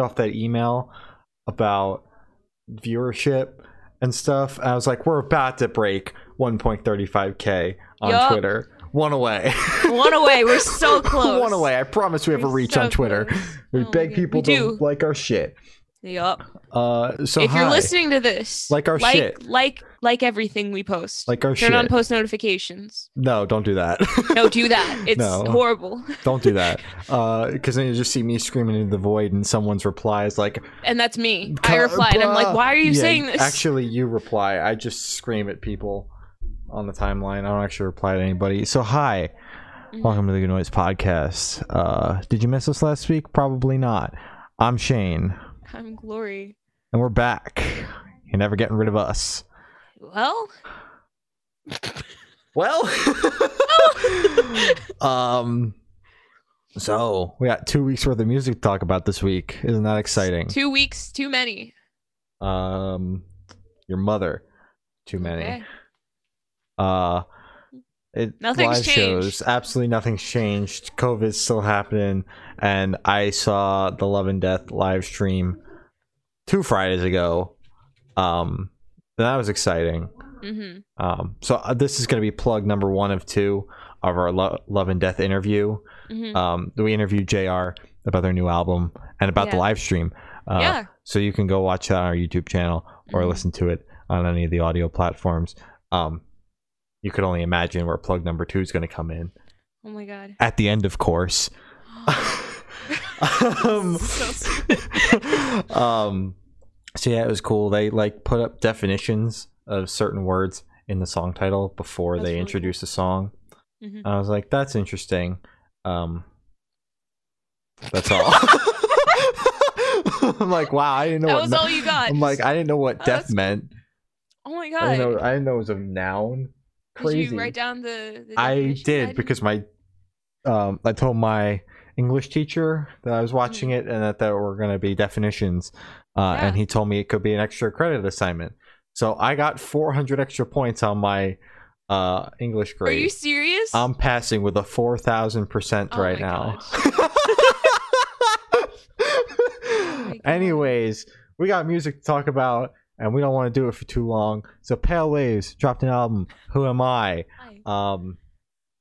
off that email about viewership and stuff. And I was like, we're about to break 1.35k on Yup. Twitter. One away. One away. We're so close. One away. I promise we have a We're reach so on Twitter. close. We Oh beg people to like our shit. Yup. Uh, so if you're listening to this, Like our like, shit. like like everything we post. like our Turn on post notifications. no, don't do that. No, do that. It's No. horrible. don't do that. Because then you just see me screaming into the void, and someone's reply is like, And that's me. I "Ca- replied. I'm like, why are you Yeah, saying this? Actually, you reply. I just scream at people on the timeline. I don't actually reply to anybody. So hi, Mhm. welcome to the Good Noise Podcast. Uh, did you miss us last week? Probably not. I'm Shane, I'm Glory. and we're back. You're never getting rid of us. Well, Well, um, so we got two weeks worth of music to talk about this week. Isn't that exciting? two weeks, too many. Um, your mother, too many. Okay. Uh, it Nothing's live shows. Absolutely nothing's changed. COVID's still happening, and I saw the Love and Death live stream two Fridays ago. Um, that was exciting. hmm Um, so uh, this is going to be plug number one of two of our Lo- Love and Death interview. hmm Um, we interviewed Jr. about their new album and about the live stream. Uh, yeah. So you can go watch that on our YouTube channel or Mhm. listen to it on any of the audio platforms. Um, you could only imagine where plug number two is going to come in Oh my god. at the end, of course. um, So um, so yeah, it was cool. They like put up definitions of certain words in the song title before That's they really introduce the song. Mhm. I was like, that's interesting. Um, that's all. I'm like, wow, I didn't know That what. was no- all you got. I'm like, I didn't know what Oh, death cool. meant. oh my I god. didn't know. I didn't know it was a noun. Crazy. Did you write down the? the I did because my, um, I told my English teacher that I was watching it and that there were going to be definitions, uh, Mm-hmm. Yeah. and he told me it could be an extra credit assignment. So I got 400 extra points on my uh, English grade. Are you serious? I'm passing with a 4,000 percent Oh right now. my Anyways, we got music to talk about, and we don't want to do it for too long. So Pale Waves dropped an album. Who am I? Um,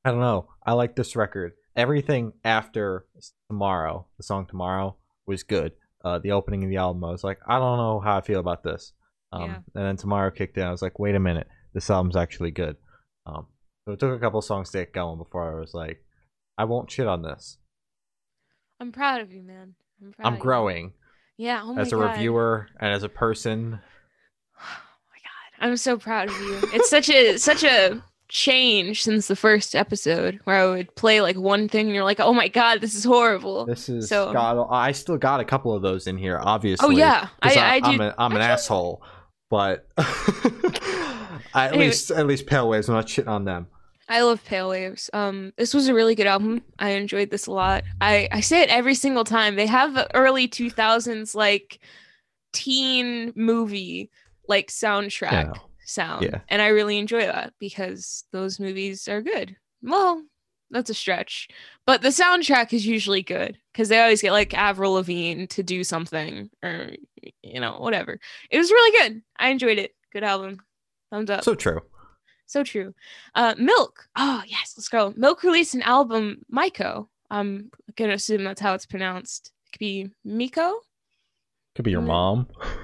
I don't know. I like this record. Everything after Tomorrow, the song Tomorrow, was good. Uh, the opening of the album, I was like, I don't know how I feel about this. Um, Yeah. And then Tomorrow kicked in. I was like, wait a minute, this album's actually good. Um, so it took a couple songs to get going before I was like, I won't shit on this. I'm proud of you, man. I'm proud. I'm of you. growing Yeah. Oh as a god. reviewer and as a person. Oh my god. I'm so proud of you. It's such a such a change since the first episode where I would play like one thing and you're like, oh my god, this is horrible. This is So- got. I still got a couple of those in here, obviously. oh yeah, I, I, I'm, a, I'm an actually- asshole, but I, at Anyway. least at least Pale Waves. I'm not shitting on them. I love Pale Waves. Um, this was a really good album. I enjoyed this a lot. I I say it every single time. They have early 2000s like teen movie like soundtrack Yeah. Sound, Yeah. and I really enjoy that because those movies are good. Well, that's a stretch, but the soundtrack is usually good because they always get like Avril Lavigne to do something or you know whatever. It was really good. I enjoyed it. Good album. Thumbs up. So true. So true. Uh, Milk. Oh yes, let's go. Milk released an album, Miko. I'm gonna assume that's how it's pronounced. It could be Miko. Could be your Mm. mom.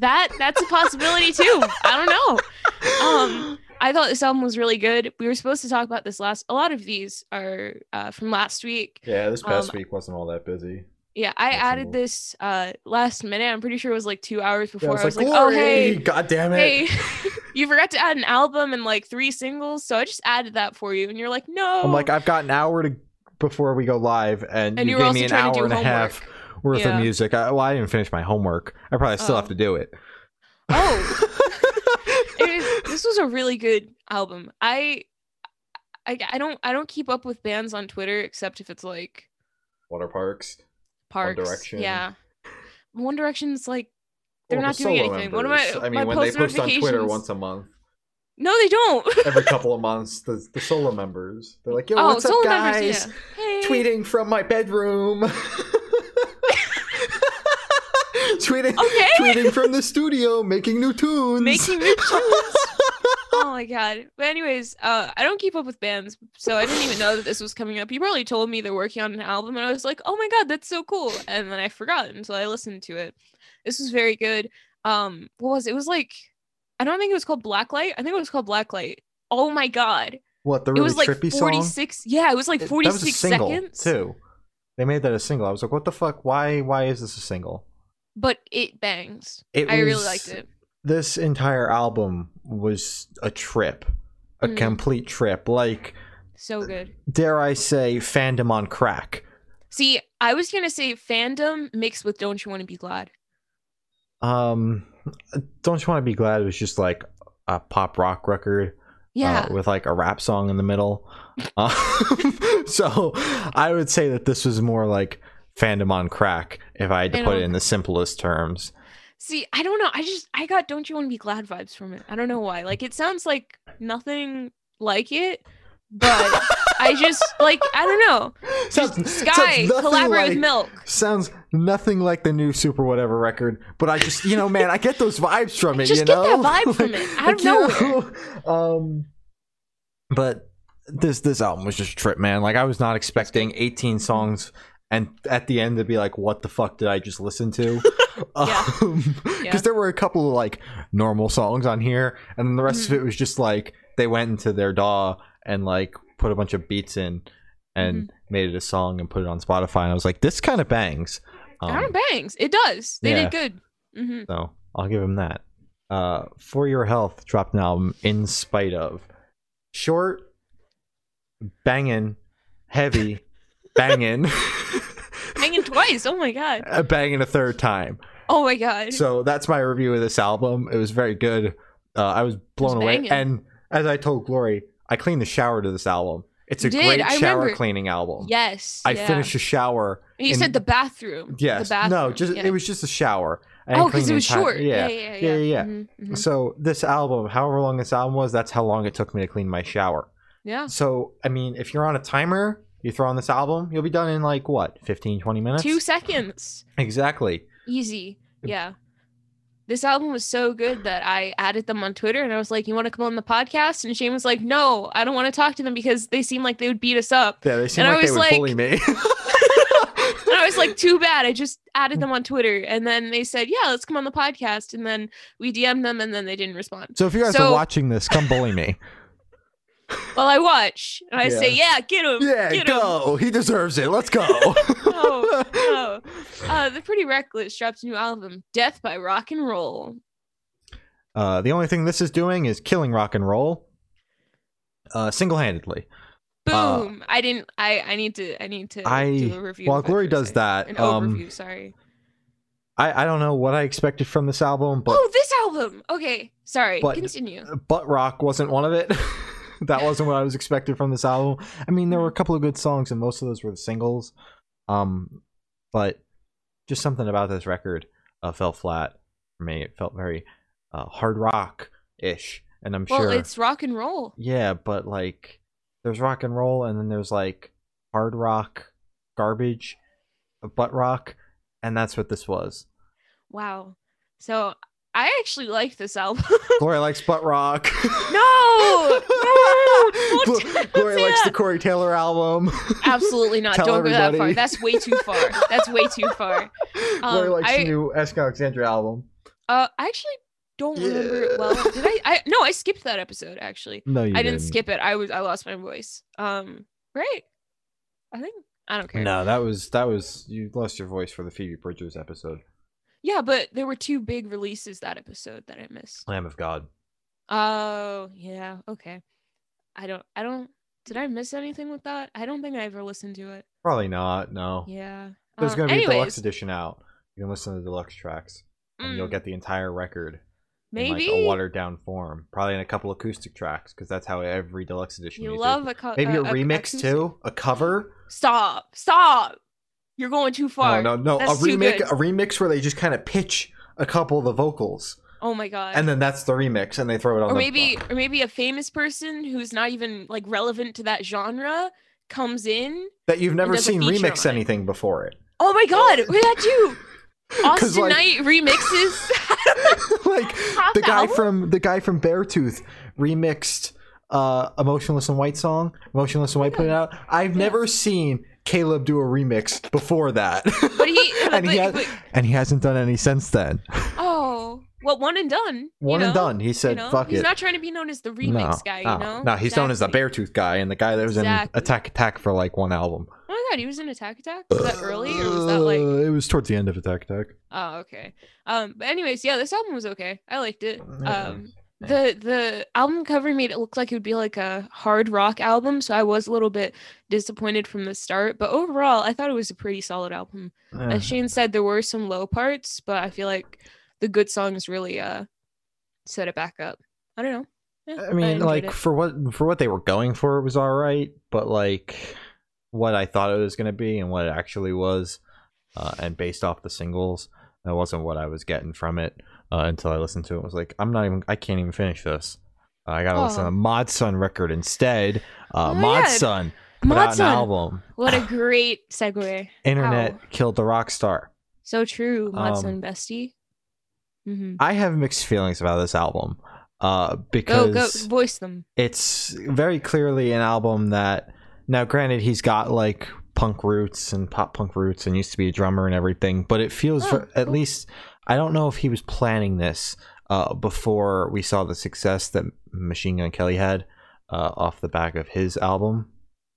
That that's a possibility too. I don't know. Um, I thought this album was really good. We were supposed to talk about this last. A lot of these are uh, from last week. Yeah, this past Um, week wasn't all that busy. Yeah, I That's added cool. this uh, last minute. I'm pretty sure it was like two hours before. Yeah, I was like, Glory! oh hey, God damn it! hey, you forgot to add an album and like three singles, so I just added that for you. And you're like, no. I'm like, I've got an hour to before we go live, and, And you you gave me an hour and a half worth Yeah. of music. I, well, I didn't finish my homework. I probably still Oh. have to do it. Oh. it is, this was a really good album. I, I I don't I don't keep up with bands on Twitter except if it's like Waterparks. Parks. Direction. Yeah. One Direction's like they're Well, not the doing anything. One of my members. I mean, when they post post on Twitter once a month, No, they don't. every couple of months, the, the solo members, they're like, "Yo, oh, what's up, guys? members, yeah. Hey. Tweeting from my bedroom." tweeting, Okay. tweeting from the studio, making new tunes. Making new tunes. oh my god. But anyways, uh, I don't keep up with bands, so I didn't even know that this was coming up. You probably told me they're working on an album, and I was like, oh my god, that's so cool. And then I forgot until I listened to it. This was very good. Um, what was it? It was like, I don't think it was called Blacklight. I think it was called Blacklight. Oh my god. what the it really was like trippy song? 46. Yeah, it was like It- 46 a single seconds. too. They made that a single. I was like, what the fuck? Why? Why is this a single? But it bangs. It I really liked it. This entire album was a trip, a Mm. complete trip. Like, So good. dare I say, fandom on crack. See, I was gonna say fandom mixed with Don't You Want to Be Glad. Um, don't you want to be glad was just like a pop rock record? Yeah. uh, with like a rap song in the middle. Um, so I would say that this was more like fandom on crack if I had to Fandom put it in the simplest terms. See, I don't know. I just I got Don't You Want to Be Glad vibes from it. I don't know why. Like it sounds like nothing like it, but I just like I don't know. Sounds- Sky sounds collaborate like- with Milk. Sounds nothing like the new Super Whatever record, but I just, you know, man, I get those vibes from it. just you get know? that vibe from it, out of you know? Um, but this this album was just a trip, man. Like I was not expecting 18 songs, and at the end to be like, "What the fuck did I just listen to?" Because Yeah. there were a couple of like normal songs on here, and then the rest Mm-hmm. of it was just like they went into their DAW and like put a bunch of beats in and Mm-hmm. made it a song and put it on Spotify. And I was like, this kind of bangs. I don't Um, bangs. It does. They yeah. did good. hmm so I'll give him that. Uh, For Your Health dropped an album in spite of short, banging, heavy, banging, twice. Oh my god. uh, banging a third time. Oh my god. So that's my review of this album. It was very good. Uh, I was blown was away. And as I told Glory, I cleaned the shower to this album. It's a did, great I shower remember. cleaning album. yes. I yeah. finished a shower. You in- said the bathroom. Yes. The bathroom. No, just yeah. it was just a shower. I Oh, because it was entire- short. Yeah, Yeah. yeah, yeah. Yeah. Mhm, mhm. So this album, however long this album was, that's how long it took me to clean my shower. Yeah. So I mean, if you're on a timer, you throw on this album, you'll be done in like what, 15, 20 minutes? Two seconds. Exactly. Easy. Yeah. This album was so good that I added them on Twitter and I was like, You want to come on the podcast? And Shane was like, No, I don't want to talk to them because they seem like they would beat us up. Yeah, they seem And I like they was would like- bully me. And I was like, Too bad. I just added them on Twitter. And then they said, Yeah, let's come on the podcast. And then we DM'd them and then they didn't respond. so if you guys So- are watching this, come bully me. Well, I watch and I say, Yeah, get him. Yeah, get 'em." go. He deserves it. Let's go. No, no. Uh, the Pretty Reckless drops a new album, Death by Rock and Roll. Uh, the only thing this is doing is killing rock and roll, uh, single-handedly. Uh, Boom. I didn't I I need to I need to I- do a review. while Glory does that, An um, overview, sorry. I, I don't know what I expected from this album, but oh, this album. Okay. Sorry. but- Continue. Butt Rock wasn't one of it. that wasn't what I was expecting from this album. I mean, there were a couple of good songs, and most of those were the singles. Um, but just something about this record uh, fell flat for me. It felt very uh, hard rock ish, and I'm Well, sure. Well, it's rock and roll. Yeah, but like, there's rock and roll, and then there's like hard rock, garbage, butt rock, and that's what this was. Wow. So I actually like this album. Glory likes butt rock. no, no, don't Glo- say Glory likes the that. Corey Taylor album. Absolutely not. Tell don't go that far. That's way too far. That's way too far. Glory Um, likes I- the new Asking Alexandria album. Uh, I actually don't remember it well. Did I? I no, I skipped that episode. Actually, No, you I didn't skip it. I was I lost my voice. Um, right? I think I don't care. No, that was that was you lost your voice for the Phoebe Bridgers episode. Yeah, but there were two big releases that episode that I missed. Lamb of God. Oh, yeah. Okay. I don't I don't did I miss anything with that? I don't think I ever listened to it. Probably not. No. Yeah. There's Um, gonna be a deluxe edition out. You can listen to the deluxe tracks, and you'll mm, get the entire record maybe like a watered down form. Probably in a couple acoustic tracks, because that's how every deluxe edition. you love a co- maybe a, uh, remix acoustic- too, a cover. Stop. Stop. You're going too far. No, no, no, a That's too remix, a remix where they just kind of pitch a couple of the vocals, Oh my god. and then that's the remix, and they throw it on. or the- maybe or maybe a famous person who's not even like relevant to that genre comes in. that you've never seen remix anything before it. Oh my god, we're that too. Austin like- Knight remixes. like Half the guy album? from the guy from Beartooth remixed uh Emotionless and White song. Emotionless and White put it out. I've never seen Caleb do a remix before that. but he, and he has, but- and he hasn't done any since then. oh, well, one and done. you One and done. He said, You know? "Fuck he's it." He's not trying to be known as the remix no, guy, you no, know? no, he's known as the Exactly. Beartooth guy and the guy that was Exactly. in Attack Attack for like one album. Oh my god, he was in Attack Attack? Was that early or was that like Uh, it was towards the end of Attack Attack. Oh, okay. Um, but anyways, yeah, this album was okay. I liked it. Um, the the album cover made it look like it would be like a hard rock album, so I was a little bit disappointed from the start. But overall, I thought it was a pretty solid album. Eh. As Shane said, there were some low parts, but I feel like the good songs really uh set it back up. I don't know. Yeah, I mean, enjoyed like it. for what for what they were going for, it was all right. But like what I thought it was going to be and what it actually was, uh, and based off the singles, that wasn't what I was getting from it uh, until I listened to it. I was like, I'm not even. I can't even finish this. Uh, I gotta listen to. Mod Sun record instead. Uh, Oh, Mod. Sun put out an album. What a great segue. Internet killed the rock star. So true, Mod Sun Um, bestie. Mm-hmm. I have mixed feelings about this album uh, Go because go voice them. it's very clearly an album that now granted he's got like punk roots and pop punk roots and used to be a drummer and everything but it feels Oh, ver- at least i don't know if he was planning this uh, before we saw the success that machine gun kelly had uh, off the back of his album.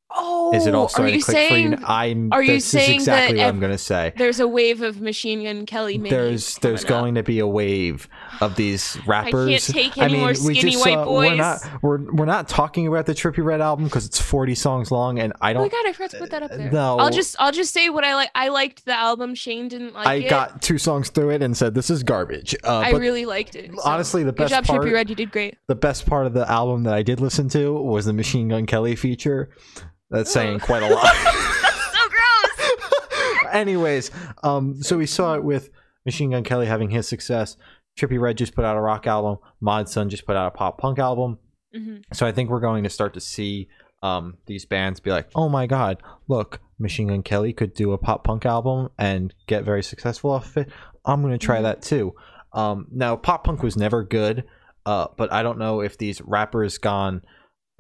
Oh, is it all are starting to click for you saying i'm are you this is saying exactly that what i'm gonna say there's a wave of Machine Gun Kelly there's there's up? going to be a wave of these rappers. I can't take any more skinny white boys. We're not we're we're not talking about the Trippie Redd album because it's 40 songs long, and I don't. Oh my god, I forgot to put that up there. no. I'll just I'll just say what I like. I liked the album. Shane didn't like I it. got two songs through it and said this is garbage. Uh, I really liked it. so honestly, the good best job, part, Trippie Redd. You did great. the best part of the album that I did listen to was the Machine Gun Kelly feature. That's saying quite a lot. so gross. Anyways, um, so we saw it with Machine Gun Kelly having his success. Trippie Redd just put out a rock album. Mod Sun just put out a pop punk album. Mhm. So I think we're going to start to see um, these bands be like, "Oh my God, look, Machine Gun Kelly could do a pop punk album and get very successful off of it. I'm going to try Mhm. that too." Um, now, pop punk was never good, uh, but I don't know if these rappers gone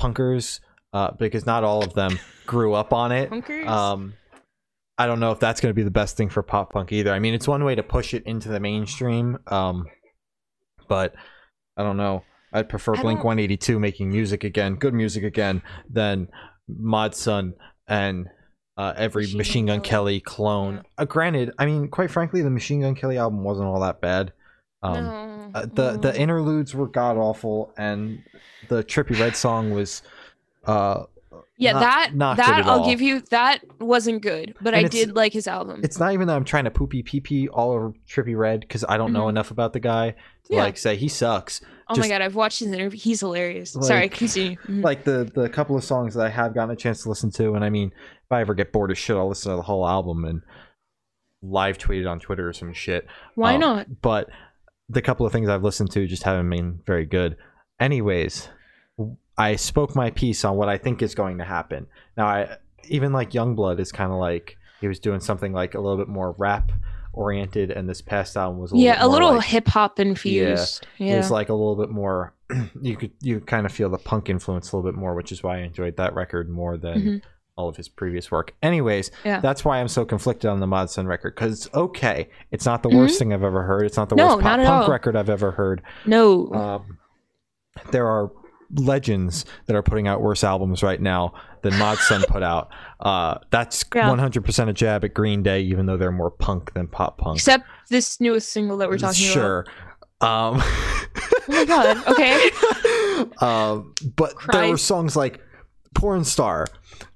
punkers uh, because not all of them grew up on it. Punkers. Um, I don't know if that's going to be the best thing for pop punk either. I mean, it's one way to push it into the mainstream, um, but I don't know. I'd prefer I Blink don't- 182 making music again, good music again, than Mod Sun and uh, every Machine Machine, Gun Gun Kelly, Kelly. clone. Yeah. Uh, granted, I mean, quite frankly, the Machine Gun Kelly album wasn't all that bad. Um, no. uh, the the Mm. interludes were god awful, and the Trippie Redd song was. Uh, yeah, not- that not that at I'll all. give you. That wasn't good, but And I did like his album. it's not even that I'm trying to poopy pee pee all over Trippie Redd because I don't know Mhm. enough about the guy to Yeah. like say he sucks. oh just- my god, I've watched his interview. He's hilarious. Sorry, Like- continue. Mhm. Like the the couple of songs that I have gotten a chance to listen to, and I mean, if I ever get bored of shit, I'll listen to the whole album and live tweet it on Twitter or some shit. Why um, not? But the couple of things I've listened to just haven't been very good. Anyways, I spoke my piece on what I think is going to happen. Now, I even like Yungblud is kind of like he was doing something like a little bit more rap oriented, and this past album was a little Yeah, a little like- hip hop infused. it Yeah. was like a little bit more. You could you kind of feel the punk influence a little bit more, which is why I enjoyed that record more than Mhm. all of his previous work. Anyways, Yeah. that's why I'm so conflicted on the Mod Sun record because it's okay, it's not the worst thing I've ever heard. It's not the Mm-hmm. No, worst pop punk all. record I've ever heard. no. Um, there are legends that are putting out worse albums right now than Mod Sun put out. Uh, that's Yeah. 100% a jab at Green Day, even though they're more punk than pop punk. Except this newest single that we're talking about. sure. Um, Oh my god. Okay. um, but there were songs like "Porn Star"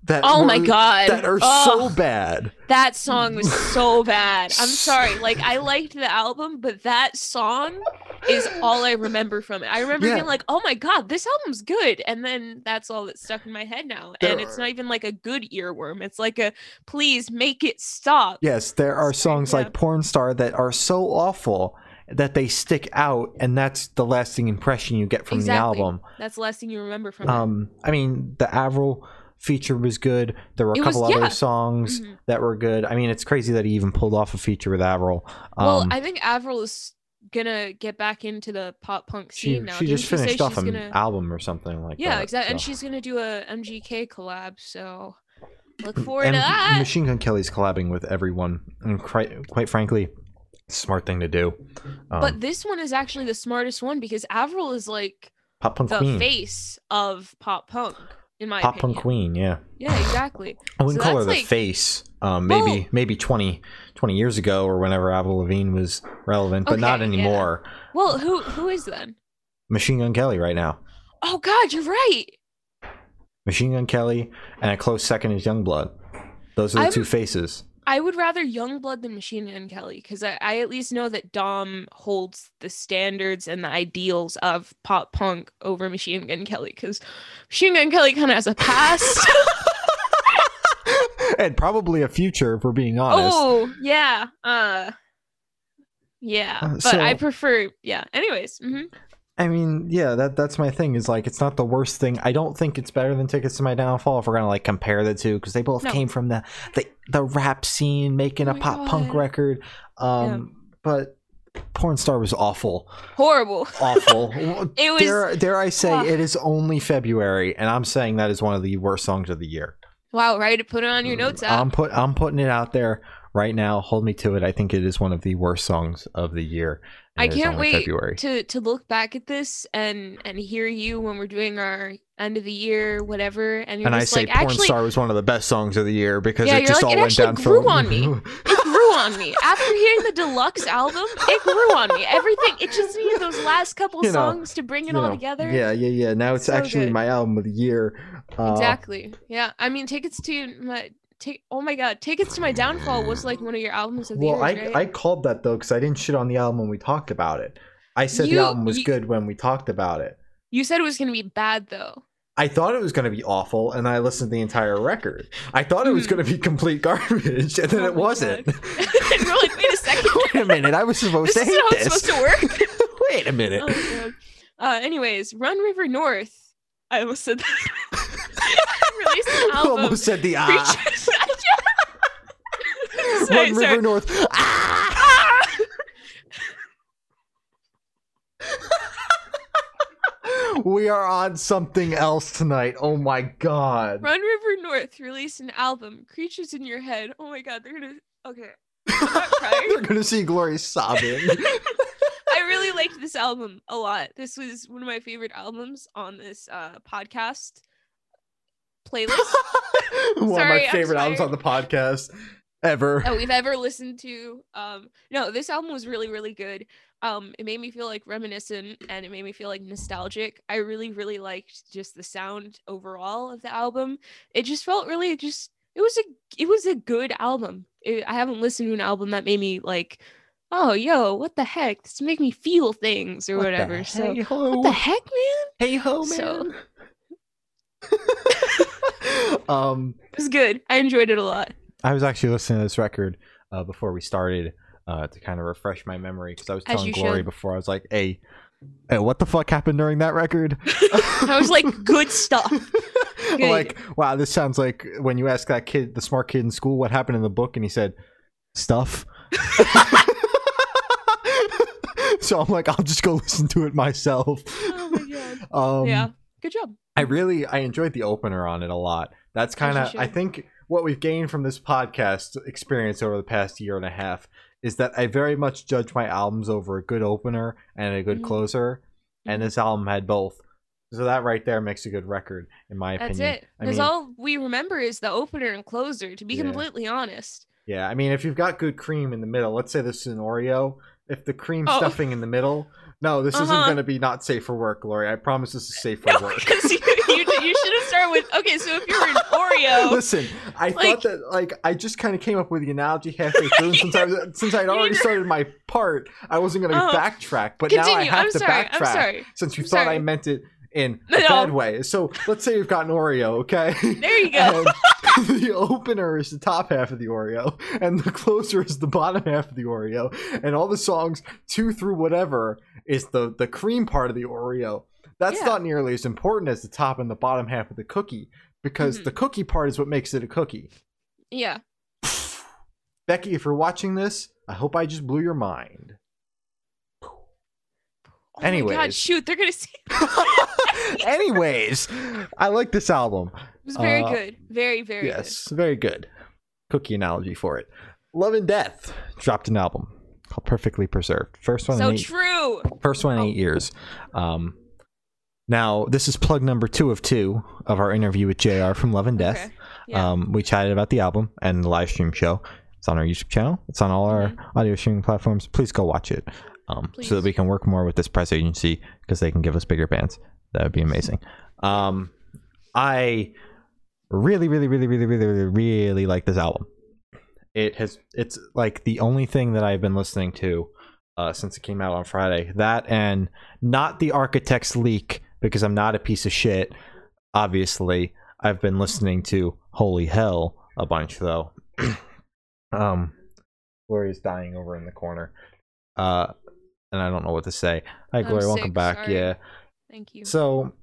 that Oh my God. that are Ugh. so bad. That song was so bad. I'm sorry. Like I liked the album, but that song is all I remember from it. I remember Yeah. being like, "Oh my god, this album's good," and then that's all that's stuck in my head now. There and it's not even like a good earworm. It's like a please make it stop. Yes, there are songs yeah. like "Porn Star" that are so awful that they stick out, and that's the lasting impression you get from Exactly. the album. That's the last thing you remember from it. Um, I mean, the Avril feature was good. There were a It was- couple other yeah. songs Mhm. that were good. I mean, it's crazy that he even pulled off a feature with Avril. Um, well, I think Avril is gonna get back into the pop punk she scene now. she Didn't just say finished off an gonna- album or something like Yeah, that. Yeah, exactly. And she's gonna do a MGK collab, so look forward and to that. Machine Gun Kelly's collabing with everyone, and quite quite frankly, smart thing to do. Um, but this one is actually the smartest one because Avril is like pop punk the queen, face of pop punk, in my pop opinion. punk queen, yeah. Yeah, exactly. I wouldn't So call her the like- face. Um, maybe Well- maybe 20, 20 years ago or whenever Avril Lavigne was relevant, but not Okay, yeah. anymore. Well, who who is then? Machine Gun Kelly right now. Oh God, you're right. Machine Gun Kelly, and a close second is Yungblud. Those are the I'm- 2 faces. I would rather Yungblud than Machine Gun Kelly because I, I at least know that Dom holds the standards and the ideals of pop punk over Machine Gun Kelly because Machine Gun Kelly kind of has a past. and probably a future, if we're being honest. oh yeah, uh, yeah. Uh, but I prefer yeah. Anyways, mhm. I mean, yeah, that that's my thing. Is like it's not the worst thing. I don't think it's better than Tickets to My Downfall if we're gonna like compare the two because they both No. came from the, the the rap scene, making Oh a pop punk record. Um, but Porn Star was awful, horrible. awful. It was dare dare I say Ugh. it is only February, and I'm saying that is one of the worst songs of the year. wow. Right, to put it on your notes app. I'm put I'm putting it out there right now. Hold me to it. I think it is one of the worst songs of the year. I can't wait February. to to look back at this and and hear you when we're doing our end of the year whatever and you're and I say like Porn Star was one of the best songs of the year because Yeah, it just like, all "It went down grew from- on me." it grew on me after hearing the deluxe album it grew on me everything it just needed those last couple You know, songs to bring it all know, together Yeah, yeah, yeah. Now it's So actually good. my album of the year. Uh, exactly yeah i mean tickets to my take oh my god tickets to my downfall was like one of your albums of the Well, year I right? I called that though because I didn't shit on the album when we talked about it. I said You- the album was you- good when we talked about it. you said it was gonna be bad though I thought it was going to be awful, and I listened to the entire record. I thought it was Mhm. going to be complete garbage, and then Oh it wasn't. And we're like wait a second Wait a minute, I was supposed this to is hate how this. it's supposed to work Wait a minute. Oh. Uh, anyways, Run River North. I almost said that. Released an album. almost said the ah. Preachers- Run sorry, River. North. Ah! We are on something else tonight. Oh my god. Run River North released an album, Creatures in Your Head. Oh my god, they're gonna. Okay. They're gonna see Glory sobbing. I really liked this album a lot. This was one of my favorite albums on this uh, podcast playlist One Sorry, of my favorite albums on the podcast ever. that we've ever listened to. Um, no, this album was really, really good. Um, it made me feel like reminiscent and it made me feel like nostalgic. I really, really liked just the sound overall of the album. It just felt really just it was a it was a good album. It, I haven't listened to an album that made me like, oh yo, what the heck? This make me feel things or What whatever. So hey-ho. what the heck, man? Hey ho, So- man. um, It was good. I enjoyed it a lot. I was actually listening to this record uh, before we started uh, to kind of refresh my memory because I was As telling you Glory should. before I was like, "Hey, hey, what the fuck happened during that record?" I was like, good stuff. I'm like, wow, this sounds like when you ask that kid, the smart kid in school, what happened in the book, and he said, stuff. so I'm like, I'll just go listen to it myself. Oh my god. Um, yeah. Good job. I really I enjoyed the opener on it a lot. That's kind of I think what we've gained from this podcast experience over the past year and a half is that I very much judge my albums over a good opener and a good Mhm. closer, and Mhm. this album had both. So that right there makes a good record, in my That's opinion. That's it. Because all we remember is the opener and closer, to be Yeah. completely honest. yeah, I mean, if you've got good cream in the middle, let's say this is an Oreo. If the cream Oh. stuffing in the middle, no, this isn't Uh-huh. going to be not safe for work, Lori. I promise this is safe for No, work. because you, you, you should have started with okay, so if you're an Oreo, Listen, I Like- thought that like I just kind of came up with the analogy halfway through, since I was, since I'd already started my part, I wasn't going to Oh. backtrack. But now I have I'm to sorry. backtrack sorry. since you I'm thought I meant it in No, a no. bad way. So let's say you've got an Oreo, okay? There you go. And the opener is the top half of the Oreo, and the closer is the bottom half of the Oreo, and all the songs two through whatever is the the cream part of the Oreo. That's Yeah. not nearly as important as the top and the bottom half of the cookie because Mhm. the cookie part is what makes it a cookie. Yeah. Becky, if you're watching this, I hope I just blew your mind. Oh my god, Anyways. shoot, they're gonna see. Anyways, I like this album. Was very Uh, good. Very, very yes, very good. Cookie analogy for it. Love and Death dropped an album called Perfectly Preserved. First one, So in eight, true. first one in Oh. eight years. Um, now this is plug number two of two of our interview with Jr. from Love and Death. Okay. Yeah. Um, we chatted about the album and the live stream show. It's on our YouTube channel. It's on all our audio streaming platforms. Please go watch it, um, so that we can work more with this press agency because they can give us bigger bands. That would be amazing. Um, I really, really, really, really, really, really, really like this album. It has. It's like the only thing that I've been listening to uh, since it came out on Friday. That and not the Architect's Leak because I'm not a piece of shit. Obviously, I've been listening to Holy Hell a bunch though. um, Gloria's dying over in the corner. Uh, and I don't know what to say. Hi, Gloria. Welcome back. sorry. Yeah. Thank you. So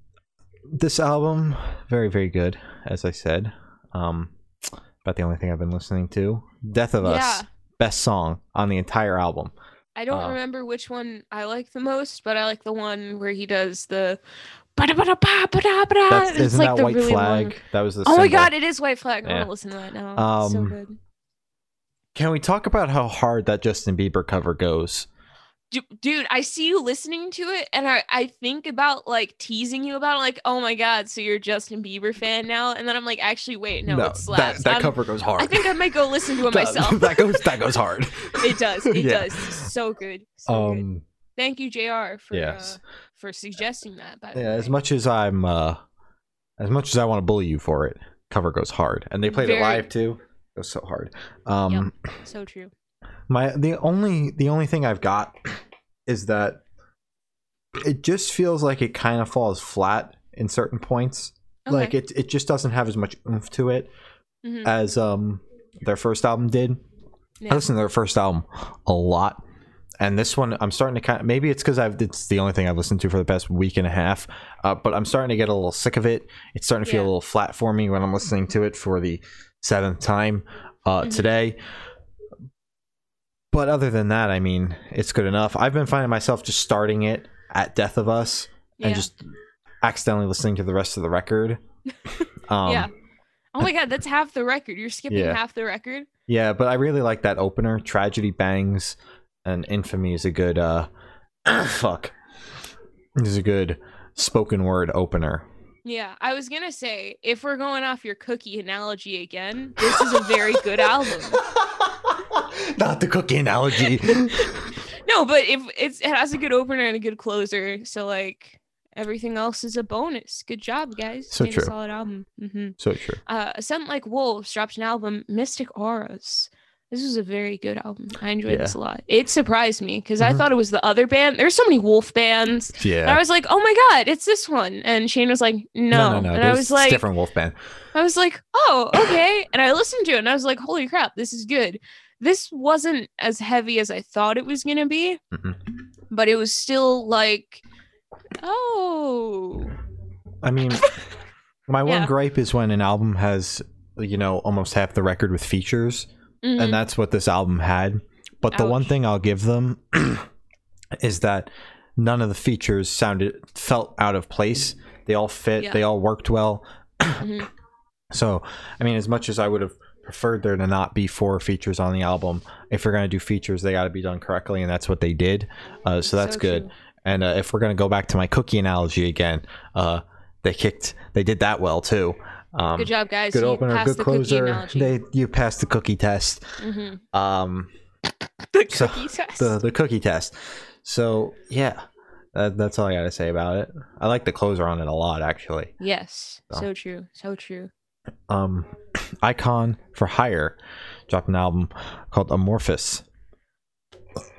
this album, very, very good, as I said. Um, about the only thing I've been listening to. Death of Us, Yeah. best song on the entire album. I don't uh, remember which one I like the most, but I like the one where he does the. That's, It's isn't like that the White really Flag? long- That was the. Oh my god, it is White Flag. I Yeah. want to listen to that now. It's so Um, good. Can we talk about how hard that Justin Bieber cover goes? Du- Dude, I see you listening to it, and I, I think about like teasing you about it, like, oh my god, so you're a Justin Bieber fan now, and then I'm like, actually, wait, no, it that, slaps. that I'm- cover goes hard. I think I might go listen to it that, myself. that goes that goes hard. it does. It Yeah. does. So good. So good. Um, Thank you, Jr. For yes. uh, for suggesting that. By the yeah. As much as I'm, uh, as much as I want to bully you for it, cover goes hard, and they played Very- it live too. It was so hard. Um, so true. My the only the only thing I've got is that it just feels like it kind of falls flat in certain points. Like it it just doesn't have as much oomph to it Mhm. as um their first album did. Yeah. I listened to their first album a lot. And this one, I'm starting to kind of maybe it's because I've it's the only thing I've listened to for the past week and a half. Uh, but I'm starting to get a little sick of it. It's starting to feel a little flat for me when I'm listening to it for the seventh time uh, Mhm. today. But other than that, I mean, it's good enough. I've been finding myself just starting it at Death of Us yeah. and just accidentally listening to the rest of the record. Um, yeah. Oh my god, that's half the record. You're skipping Yeah. half the record. Yeah, but I really like that opener. Tragedy Bangs and Infamy is a good uh fuck. This Is a good spoken word opener. Yeah, I was gonna say if we're going off your cookie analogy again, this is a very good album. Not the cookie analogy. No, but if it's it has a good opener and a good closer, so like everything else is a bonus. Good job, guys. So Made true. A solid album. hmm so true. Uh, Ascent Like Wolves dropped an album, Mystic Auras. This was a very good album. I enjoyed this a lot. It surprised me because I Mhm. thought it was the other band. There's so many wolf bands. And I was like, oh my god, it's this one. And Shane was like, no. no, no, no. And I was like, different wolf band. I was like, oh, okay. and I listened to it and I was like, holy crap, this is good. This wasn't as heavy as I thought it was going to be, Mhm. but it was still like, oh. I mean, my one Yeah. gripe is when an album has, you know, almost half the record with features, Mhm. and that's what this album had. But the one thing I'll give them is that none of the features sounded felt out of place. They all fit. Yeah. They all worked well. Mhm. So, I mean, as much as I would have preferred there to not be four features on the album, if we're gonna do features, they got to be done correctly, and that's what they did. Uh, so that's So good. true. And uh, if we're gonna go back to my cookie analogy again, uh, they kicked. They did that well too. Um, Good job, guys. Good you opener, good the closer. analogy. They you passed the cookie test. Mhm. Um, The So, cookie test. the the cookie test. So yeah, that, that's all I gotta say about it. I like the closer on it a lot, actually. yes. So. So true. So true. Um, Icon for Hire dropped an album called Amorphous.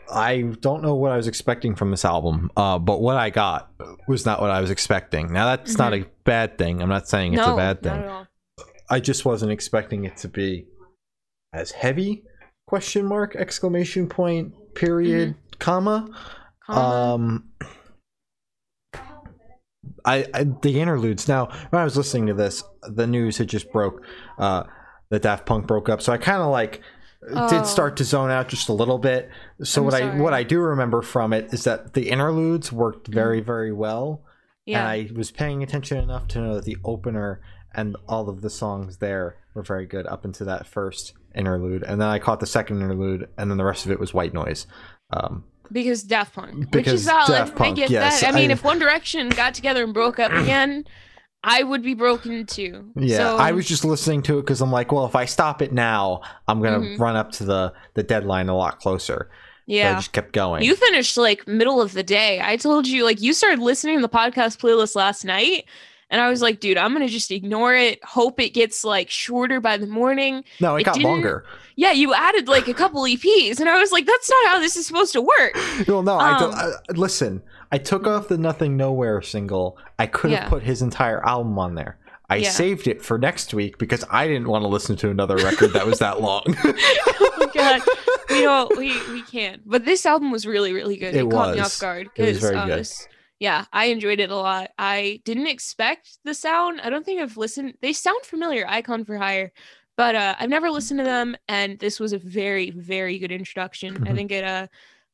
I don't know what I was expecting from this album, uh, but what I got was not what I was expecting. Now that's not a bad thing. I'm not saying it's no, a bad thing. I just wasn't expecting it to be as heavy question mark exclamation point period comma Comma. um I, I the interludes. Now, when I was listening to this, the news had just broke uh, that Daft Punk broke up, so I kind of like Oh. did start to zone out just a little bit. So I'm what I what I do remember from it is that the interludes worked very very well, Yeah. and I was paying attention enough to know that the opener and all of the songs there were very good up into that first interlude, and then I caught the second interlude, and then the rest of it was white noise. Um, because Daft Punk, which Because is valid. Daft Punk, I get yes, that. I mean, if One Direction got together and broke up again, I would be broken too. Yeah, so, I was just listening to it because I'm like, well, if I stop it now, I'm gonna Mhm. run up to the the deadline a lot closer. So I just kept going. You finished like middle of the day. I told you like you started listening to the podcast playlist last night. And I was like, dude, I'm gonna just ignore it. Hope it gets like shorter by the morning. no, it, it got longer. Yeah, you added like a couple EPs, and I was like, that's not how this is supposed to work. Well, no, I, Um, don't, I listen. I took off the Nothing Nowhere single. I could have Yeah. put his entire album on there. I Yeah. saved it for next week because I didn't want to listen to another record that was that long. oh god. You know, we we can. But this album was really, really good. It It, caught me off guard. It was very good. Yeah, I enjoyed it a lot. I didn't expect the sound. I don't think I've listened. They sound familiar, Icon for Hire, but uh, I've never listened to them. And this was a very, very good introduction. I Mhm. think it. Uh,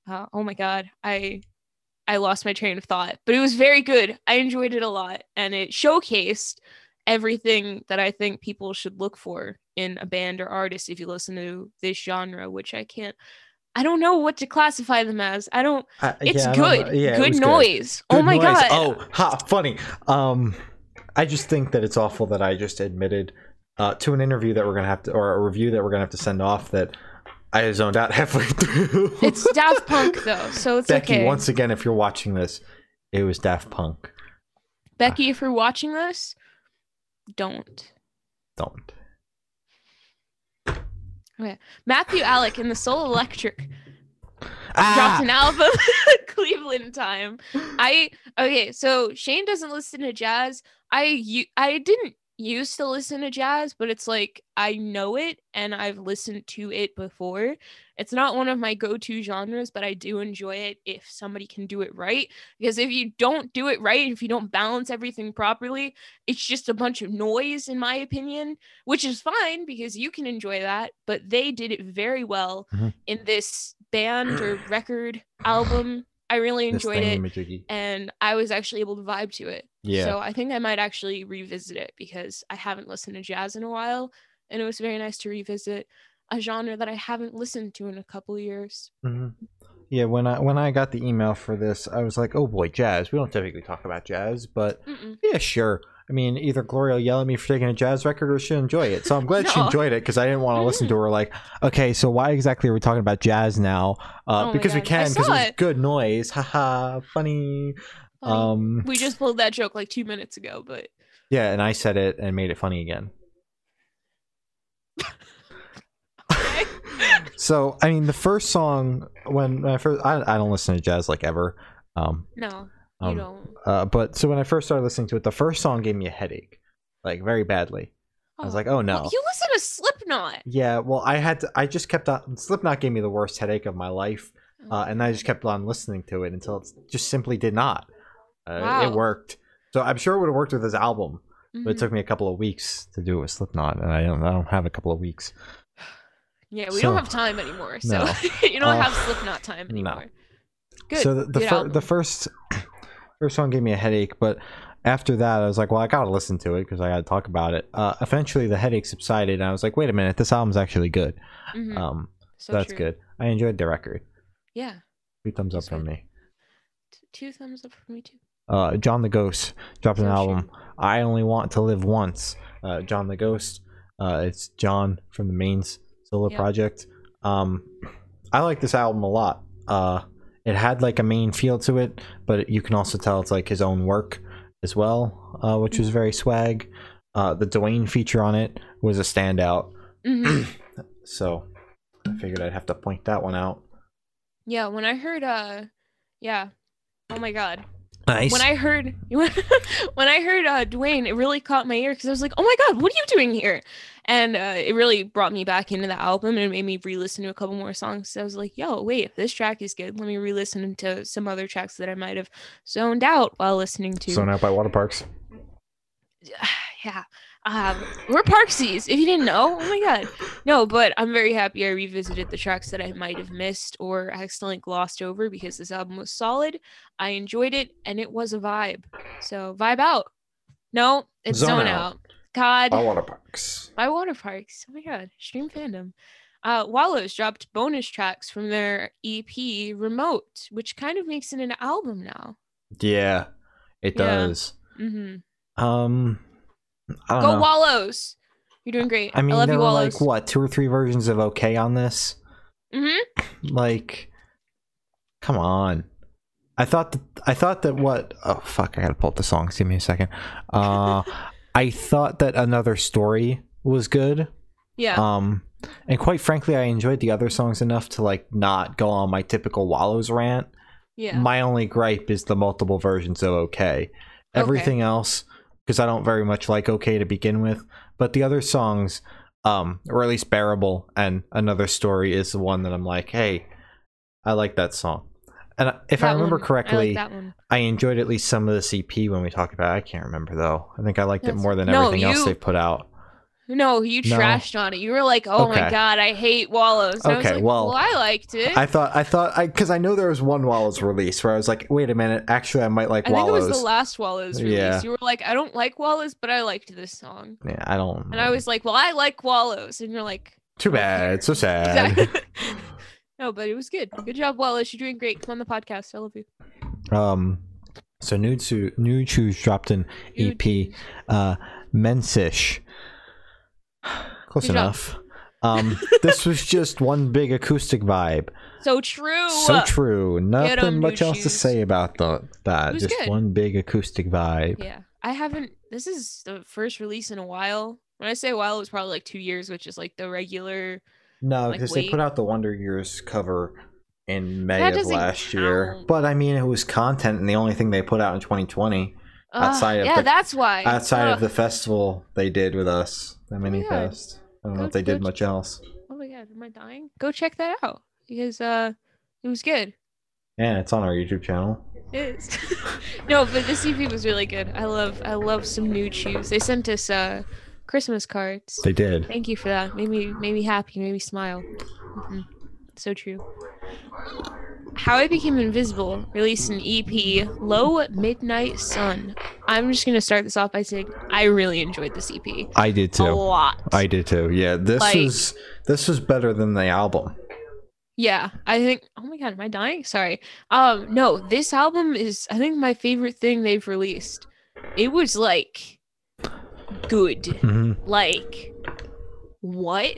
uh, oh my god, I I lost my train of thought, but it was very good. I enjoyed it a lot, and it showcased everything that I think people should look for in a band or artist if you listen to this genre, which I can't. I don't know what to classify them as. I don't. I- It's yeah, I don't good. know. Yeah, it good was noise. oh Good my noise. god. Oh, ha, funny. Um, I just think that it's awful that I just admitted uh, to an interview that we're gonna have to, or a review that we're gonna have to send off that I zoned out halfway through. It's Daft Punk though, so it's Becky. okay. Once again, if you're watching this, it was Daft Punk. Becky, if you're watching this, don't. Don't. Okay. Matthew Alec in the Soul Electric Ah! dropped an album Cleveland time. I okay, so Shane doesn't listen to jazz. I you I didn't used to listen to jazz, but it's like I know it and I've listened to it before. It's not one of my go-to genres, but I do enjoy it if somebody can do it right. Because if you don't do it right, if you don't balance everything properly, it's just a bunch of noise in my opinion, which is fine because you can enjoy that, but they did it very well Mhm. in this band or record album. I really enjoyed it and I was actually able to vibe to it. Yeah. So I think I might actually revisit it because I haven't listened to jazz in a while and it was very nice to revisit a genre that I haven't listened to in a couple of years. Mhm. Yeah, when I when I got the email for this, I was like, "Oh boy, jazz. We don't typically talk about jazz, but Mm-mm. yeah, sure." I mean, either Gloria will yell at me for taking a jazz record, or she'll enjoy it. So I'm glad she enjoyed it because I didn't want to listen to her like, "Okay, so why exactly are we talking about jazz now?" Uh, Oh because we can, because it saw was it. good noise. Haha, funny. Funny. Um, we just pulled that joke like two minutes ago, but yeah, and I said it and made it funny again. So I mean, the first song when, when I first, I, I don't listen to jazz like ever. Um, no, you um, don't. Uh, but so when I first started listening to it, the first song gave me a headache, like very badly. I was like, oh no. Well, you listen to Slipknot. Yeah, well, I had to. I just kept on. Slipknot gave me the worst headache of my life, uh, and I just kept on listening to it until it just simply did not. Uh, It worked. So I'm sure it would have worked with his album, but it Mhm. took me a couple of weeks to do it with Slipknot, and I don't. I don't have a couple of weeks. Yeah, we so- don't have time anymore, so No. you don't Uh, have Slipknot time no. anymore. Good. so the the, fir- the first first song gave me a headache, but after that, I was like, well, I gotta listen to it because I gotta talk about it. Uh, eventually, the headache subsided, and I was like, wait a minute, this album's actually good. Mhm. Um, so so that's true. good. I enjoyed the record. Yeah, Two thumbs up from me. Two thumbs up for me too. Uh, John the Ghost dropped an album. I only want to live once. Uh, John the Ghost. Uh, it's John from the Maine's solo project. Um, I like this album a lot. Uh, it had like a Maine feel to it, but you can also tell it's like his own work as well, uh, which was very swag. Uh, the Dwayne feature on it was a standout, Mhm. so I figured I'd have to point that one out. Yeah, when I heard uh yeah. Oh my god. Nice. when I heard when I heard uh, Dwayne, it really caught my ear because I was like, "Oh my god, what are you doing here?" And uh, it really brought me back into the album and made me re-listen to a couple more songs. So I was like, "Yo, wait, if this track is good, let me re-listen to some other tracks that I might have zoned out while listening to." zoned out by Waterparks. yeah. Um, we're Parksies, if you didn't know. Oh my god. No, but I'm very happy I revisited the tracks that I might have missed or accidentally glossed over because this album was solid. I enjoyed it and it was a vibe. So vibe out. No, it's Zone zone, out. out. God, Waterparks. by Waterparks. Oh my god, stream fandom. Uh, Wallows dropped bonus tracks from their EP Remote, which kind of makes it an album now. Yeah, it Yeah. does. Mm-hmm. Um, I don't Go know. Wallows! You're doing great. I mean, love there you, were Wallows. like what two or three versions of OK on this. Mm-hmm. Like, come on. I thought that I thought that what oh fuck I gotta pull up the songs. Give me a second. Uh, I thought that another story was good. Yeah. Um, and quite frankly, I enjoyed the other songs enough to like not go on my typical Wallows rant. yeah. My only gripe is the multiple versions of OK. Everything else, because I don't very much like OK to begin with, but the other songs, um, or at least Bearable and Another Story is the one that I'm like, hey, I like that song. And if I remember one. I correctly, like that one. I enjoyed at least some of the CP when we talked about it. I can't remember though. I think I liked it more than No, everything else you- they put out. No, you No. trashed on it. You were like, "Oh Okay. my god, I hate Wallows." And I was Okay, like, well, I liked it. I thought I thought I because I know there was one Wallows release where I was like, wait a minute, actually I might like I think it Wallows. was the last Wallows release. Yeah. You were like, "I don't like Wallows, but I liked this song." yeah, I don't. And I was like, "Well, I like Wallows," and you're like, too bad, so sad. Exactly. no, but it was good. Good job, Wallows. You're doing great. Come on the podcast. I love you. Um, so new Su- new Shoes dropped an EP. Uh, Mensish. Close Good enough. Um, this was just one big acoustic vibe. So true. So true. Nothing much else to say about the that. Just good. one big acoustic vibe. Yeah, I haven't. This is the first release in a while. When I say a while, it was probably like two years, which is like the regular. No, Like, because they put out the Wonder Years cover in May That of last year. But I mean, it was content, and the only thing they put out in 2020 Ugh, Outside of yeah, the- that's why. outside of the festival they did with us, the mini yeah. fest. I don't know if they did go- much else. Oh my god, am I dying? Go check that out because uh, it was good. Yeah, it's on our YouTube channel. It is. no, but this EP was really good. I love, I love some new shoes. They sent us uh Christmas cards. They did. Thank you for that. Made me, made me happy. Made me smile. Mhm. So true. How I Became Invisible released an EP, Low Midnight Sun. I'm just gonna start this off by saying I really enjoyed this EP I did too. a lot. I did too. Yeah, this Like- was this was better than the album. Yeah, I think. Oh my god, am I dying? Sorry. Um, no, this album is I think my favorite thing they've released. It was like good. hmm Like what?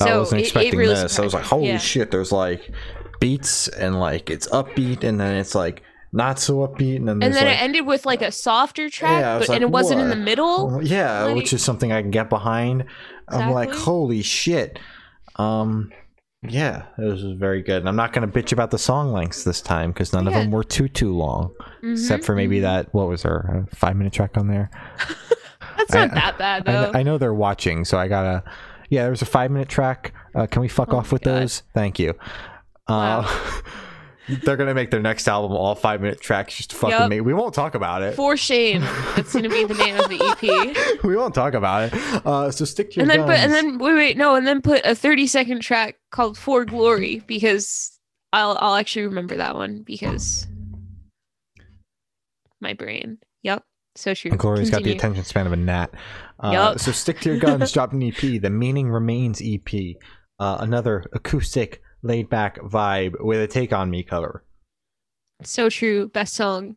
I wasn't it- it expecting really this. I was like, holy Yeah. shit! There's like beats and like it's upbeat, and then it's like not so upbeat, and then And then like it ended with like a softer track, Yeah, but and like, it wasn't in the middle. Yeah, Like- which is something I can get behind. I'm like, holy shit. Um, yeah, it was very good. And I'm not gonna bitch about the song lengths this time because none of them were too too long, except Mhm, for maybe mhm. that. What was there? Five minute track on there. That's I- not that bad I, though. kn- I know they're watching, so I gotta. Yeah, there was a five minute track. Uh, can we fuck Oh off with God. those? Thank you. Uh, they're gonna make their next album all five minute tracks just fucking Yup. me. We won't talk about it. For shame. That's gonna be the name of the EP. we won't talk about it. Uh, so stick to your and then put and then wait wait no and then put a 30 second track called for glory because i'll i'll actually remember that one because my brain yep so true Gloria's got the attention span of a gnat. Uh, Yup. So stick to your guns. dropped an EP, the Meaning Remains EP, uh, another acoustic, laid back vibe with a Take on Me cover. so true best song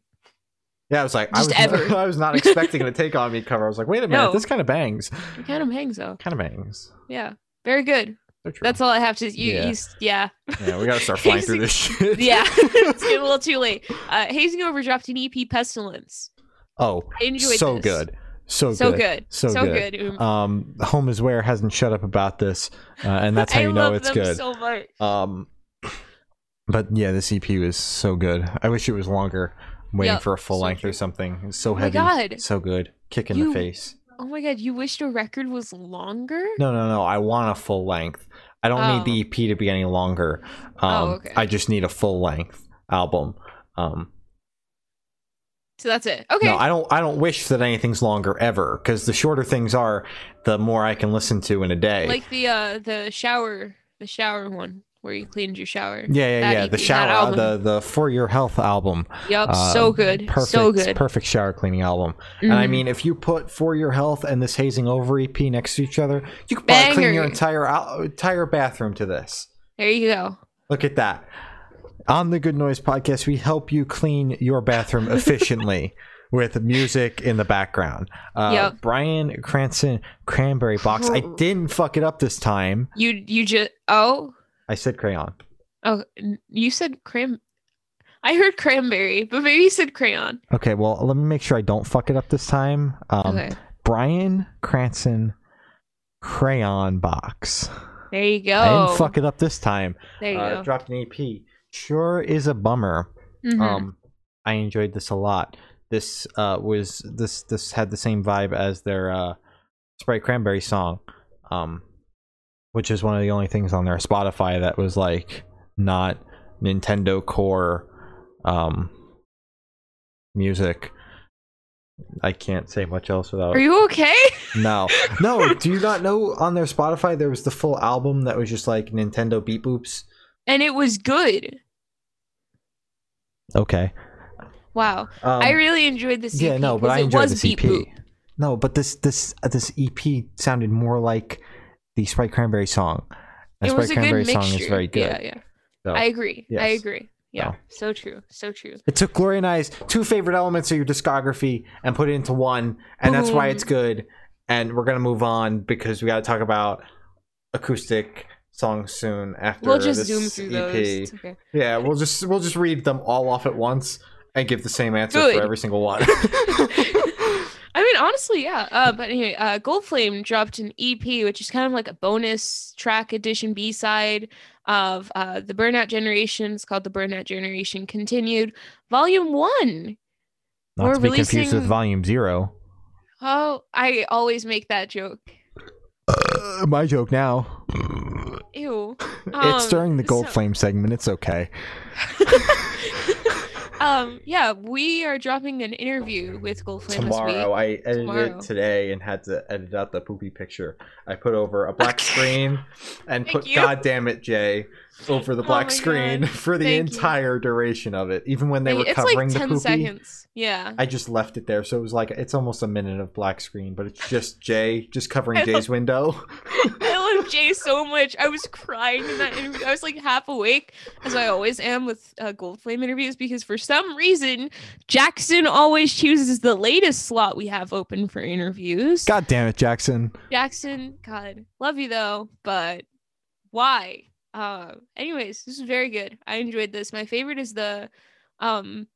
Yeah, I was like, Just I was, ever. I was not expecting a Take on Me cover. I was like, wait a minute, No. this kind of bangs. it kind of bangs though Kind of bangs. yeah very good that's all i have to you, Yeah. yeah. yeah yeah, we gotta start flying through this shit. yeah it's getting a little too late uh hazing over dropped an ep pestilence oh, i enjoyed so this. good, so, so good. good So so, good. good, Um, Um, Home is Where hasn't shut up about this, uh, and that's how you know it's good. so much Um, but yeah, this EP was so good. I wish it was longer. I'm waiting Yep, for a full so length or something. It's so Oh my heavy, God. so good, kick in You- the face. Oh my god, you wished a record was longer? No, no, no. I want a full length. I don't Oh. need the EP to be any longer. Um, Oh, okay. I just need a full length album. Um, So that's it. Okay. No, I don't. I don't wish that anything's longer ever because the shorter things are, the more I can listen to in a day. like the uh the shower the shower one where you cleaned your shower. yeah, yeah, yeah. EP, The shower, uh, the the for your health album. Yep, uh, so good. Perfect, so good. perfect shower cleaning album. And I Mhm. mean, if you put for your health and this hazing over EP next to each other, you could probably clean your entire entire bathroom to this. there you go. Look at that. On the Good Noise podcast, we help you clean your bathroom efficiently with music in the background. Uh, Yep. Brian Cranston Cranberry Box. I didn't fuck it up this time. You you just oh I said crayon. oh you said cram. I heard cranberry, but maybe you said crayon. Okay, well, let me make sure I don't fuck it up this time. Um, okay, Brian Cranston Crayon Box. there you go. I didn't fuck it up this time. there you Uh, go. dropped an EP. Sure is a bummer. Mhm. Um, I enjoyed this a lot. This uh was this this had the same vibe as their uh Sprite Cranberry song, um, which is one of the only things on their Spotify that was like not Nintendo Core um music. I can't say much else without Are you okay? no no. Do you not know on their Spotify there was the full album that was just like Nintendo beat boops? And it was good. Okay. Wow, Um, I really enjoyed this. yeah, no, but I enjoyed the this EP. No, but this this uh, this EP sounded more like the Sprite Cranberry song. It Sprite was a Cranberry good song is very good. Yeah, yeah. So, I agree. I agree. Yeah, So. so true. So true. It took Gloria and I's two favorite elements of your discography and put it into one, and that's why it's good. And we're gonna move on because we got to talk about acoustic songs soon after We'll just this zoom through EP. those. Okay. Yeah, we'll just we'll just read them all off at once and give the same answer Good. for every single one. I mean, honestly, yeah. Uh, but anyway, uh, Gold Flame dropped an EP, which is kind of like a bonus track edition B side of uh, the Burnout Generation. It's called the Burnout Generation Continued, Volume One. Not We're to be confused with releasing- Volume Zero. Oh, I always make that joke. Uh, my joke now. Ew. it's Um, during the Gold so- Flame segment. It's okay. um, yeah, we are dropping an interview with Gold Flame this week. Tomorrow, I edited Tomorrow. it today and had to edit out the poopy picture. I put over a black screen and Thank put you. "God damn it, Jay" over the Oh black my screen God. for the Thank you. entire duration of it. Even when they were it's covering like the 10 poopy, seconds. Yeah. I just left it there, so it was like it's almost a minute of black screen, but it's just Jay just covering Jay's window. I love Jay so much. I was crying in that interview. I was like half awake, as I always am with uh, Gold Flame interviews, because for some reason, Jackson always chooses the latest slot we have open for interviews. God damn it, Jackson! Jackson, God, love you though, but why? Uh, anyways, this is very good. I enjoyed this. My favorite is the, um,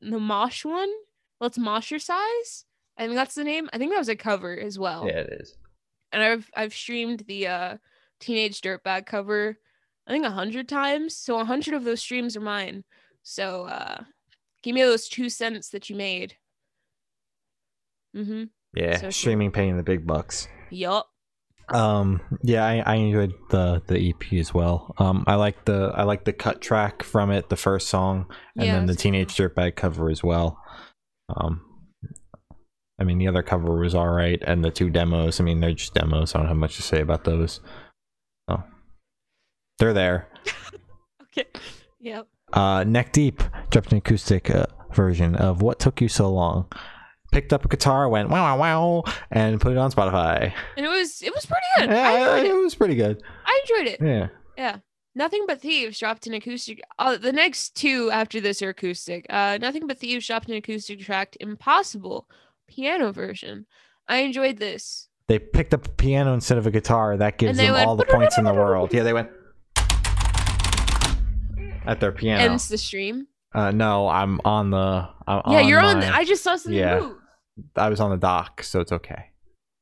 the Mosh one. Let's Mosh your size. I think that's the name. I think that was a cover as well Yeah, it is. And I've I've streamed the uh teenage dirtbag cover I think a hundred times. So a hundred of those streams are mine. So uh give me those two cents that you made. Mm-hmm. Yeah, So streaming paying the big bucks. Yup. Um, yeah, I, I enjoyed the the EP as well. Um, I like the I like the cut track from it, the first song, and Yeah, then the Teenage Dirtbag cover as well. Um, I mean, the other cover was all right, and the two demos. I mean, they're just demos. I don't have much to say about those. Oh, they're there. Okay. Yep. Uh, Neck Deep dropped an acoustic uh, version of "What Took You So Long." Picked up a guitar, went wow wow wow, and put it on Spotify. And it was it was pretty good. Yeah, it it. was pretty good. I enjoyed it. Yeah. Yeah. Nothing but Thieves dropped an acoustic. Uh, the next two after this are acoustic. Uh, Nothing but Thieves dropped an acoustic track, Impossible, piano version. I enjoyed this. they picked up a piano instead of a guitar. That gives them went all the points in the world. Yeah, they went at their piano. Ends the stream. Uh, no, I'm on the. I'm yeah, you're on. The, I just saw something yeah. move. I was on the dock, so it's okay.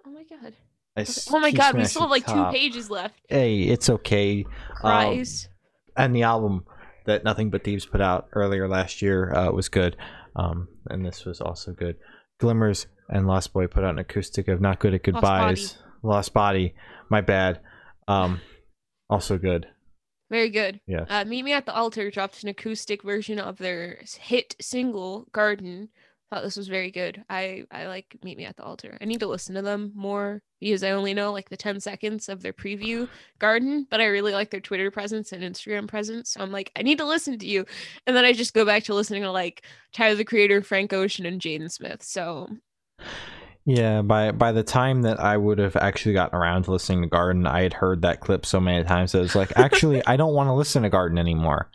Oh my god. I Oh my god, we still have like two pages left. Hey, it's okay. Um, Cries. and the album, that Nothing But Thieves put out earlier last year uh, was good, um, and this was also good. Glimmers and Lost Boy put out an acoustic of Not Good at Goodbyes. Lost Body, my bad. Um, also good. Very good. Yeah. Uh, Meet Me at the Altar dropped an acoustic version of their hit single Garden. Thought this was very good. I I like Meet Me at the Altar. I need to listen to them more because I only know like the 10 seconds of their preview Garden, but I really like their Twitter presence and Instagram presence. So I'm like, I need to listen to you. And then I just go back to listening to like Tyler the Creator, Frank Ocean, and Jaden Smith. So Yeah, by by the time that I would have actually gotten around to listening to Garden, I had heard that clip so many times that it was like, actually, I don't want to listen to Garden anymore.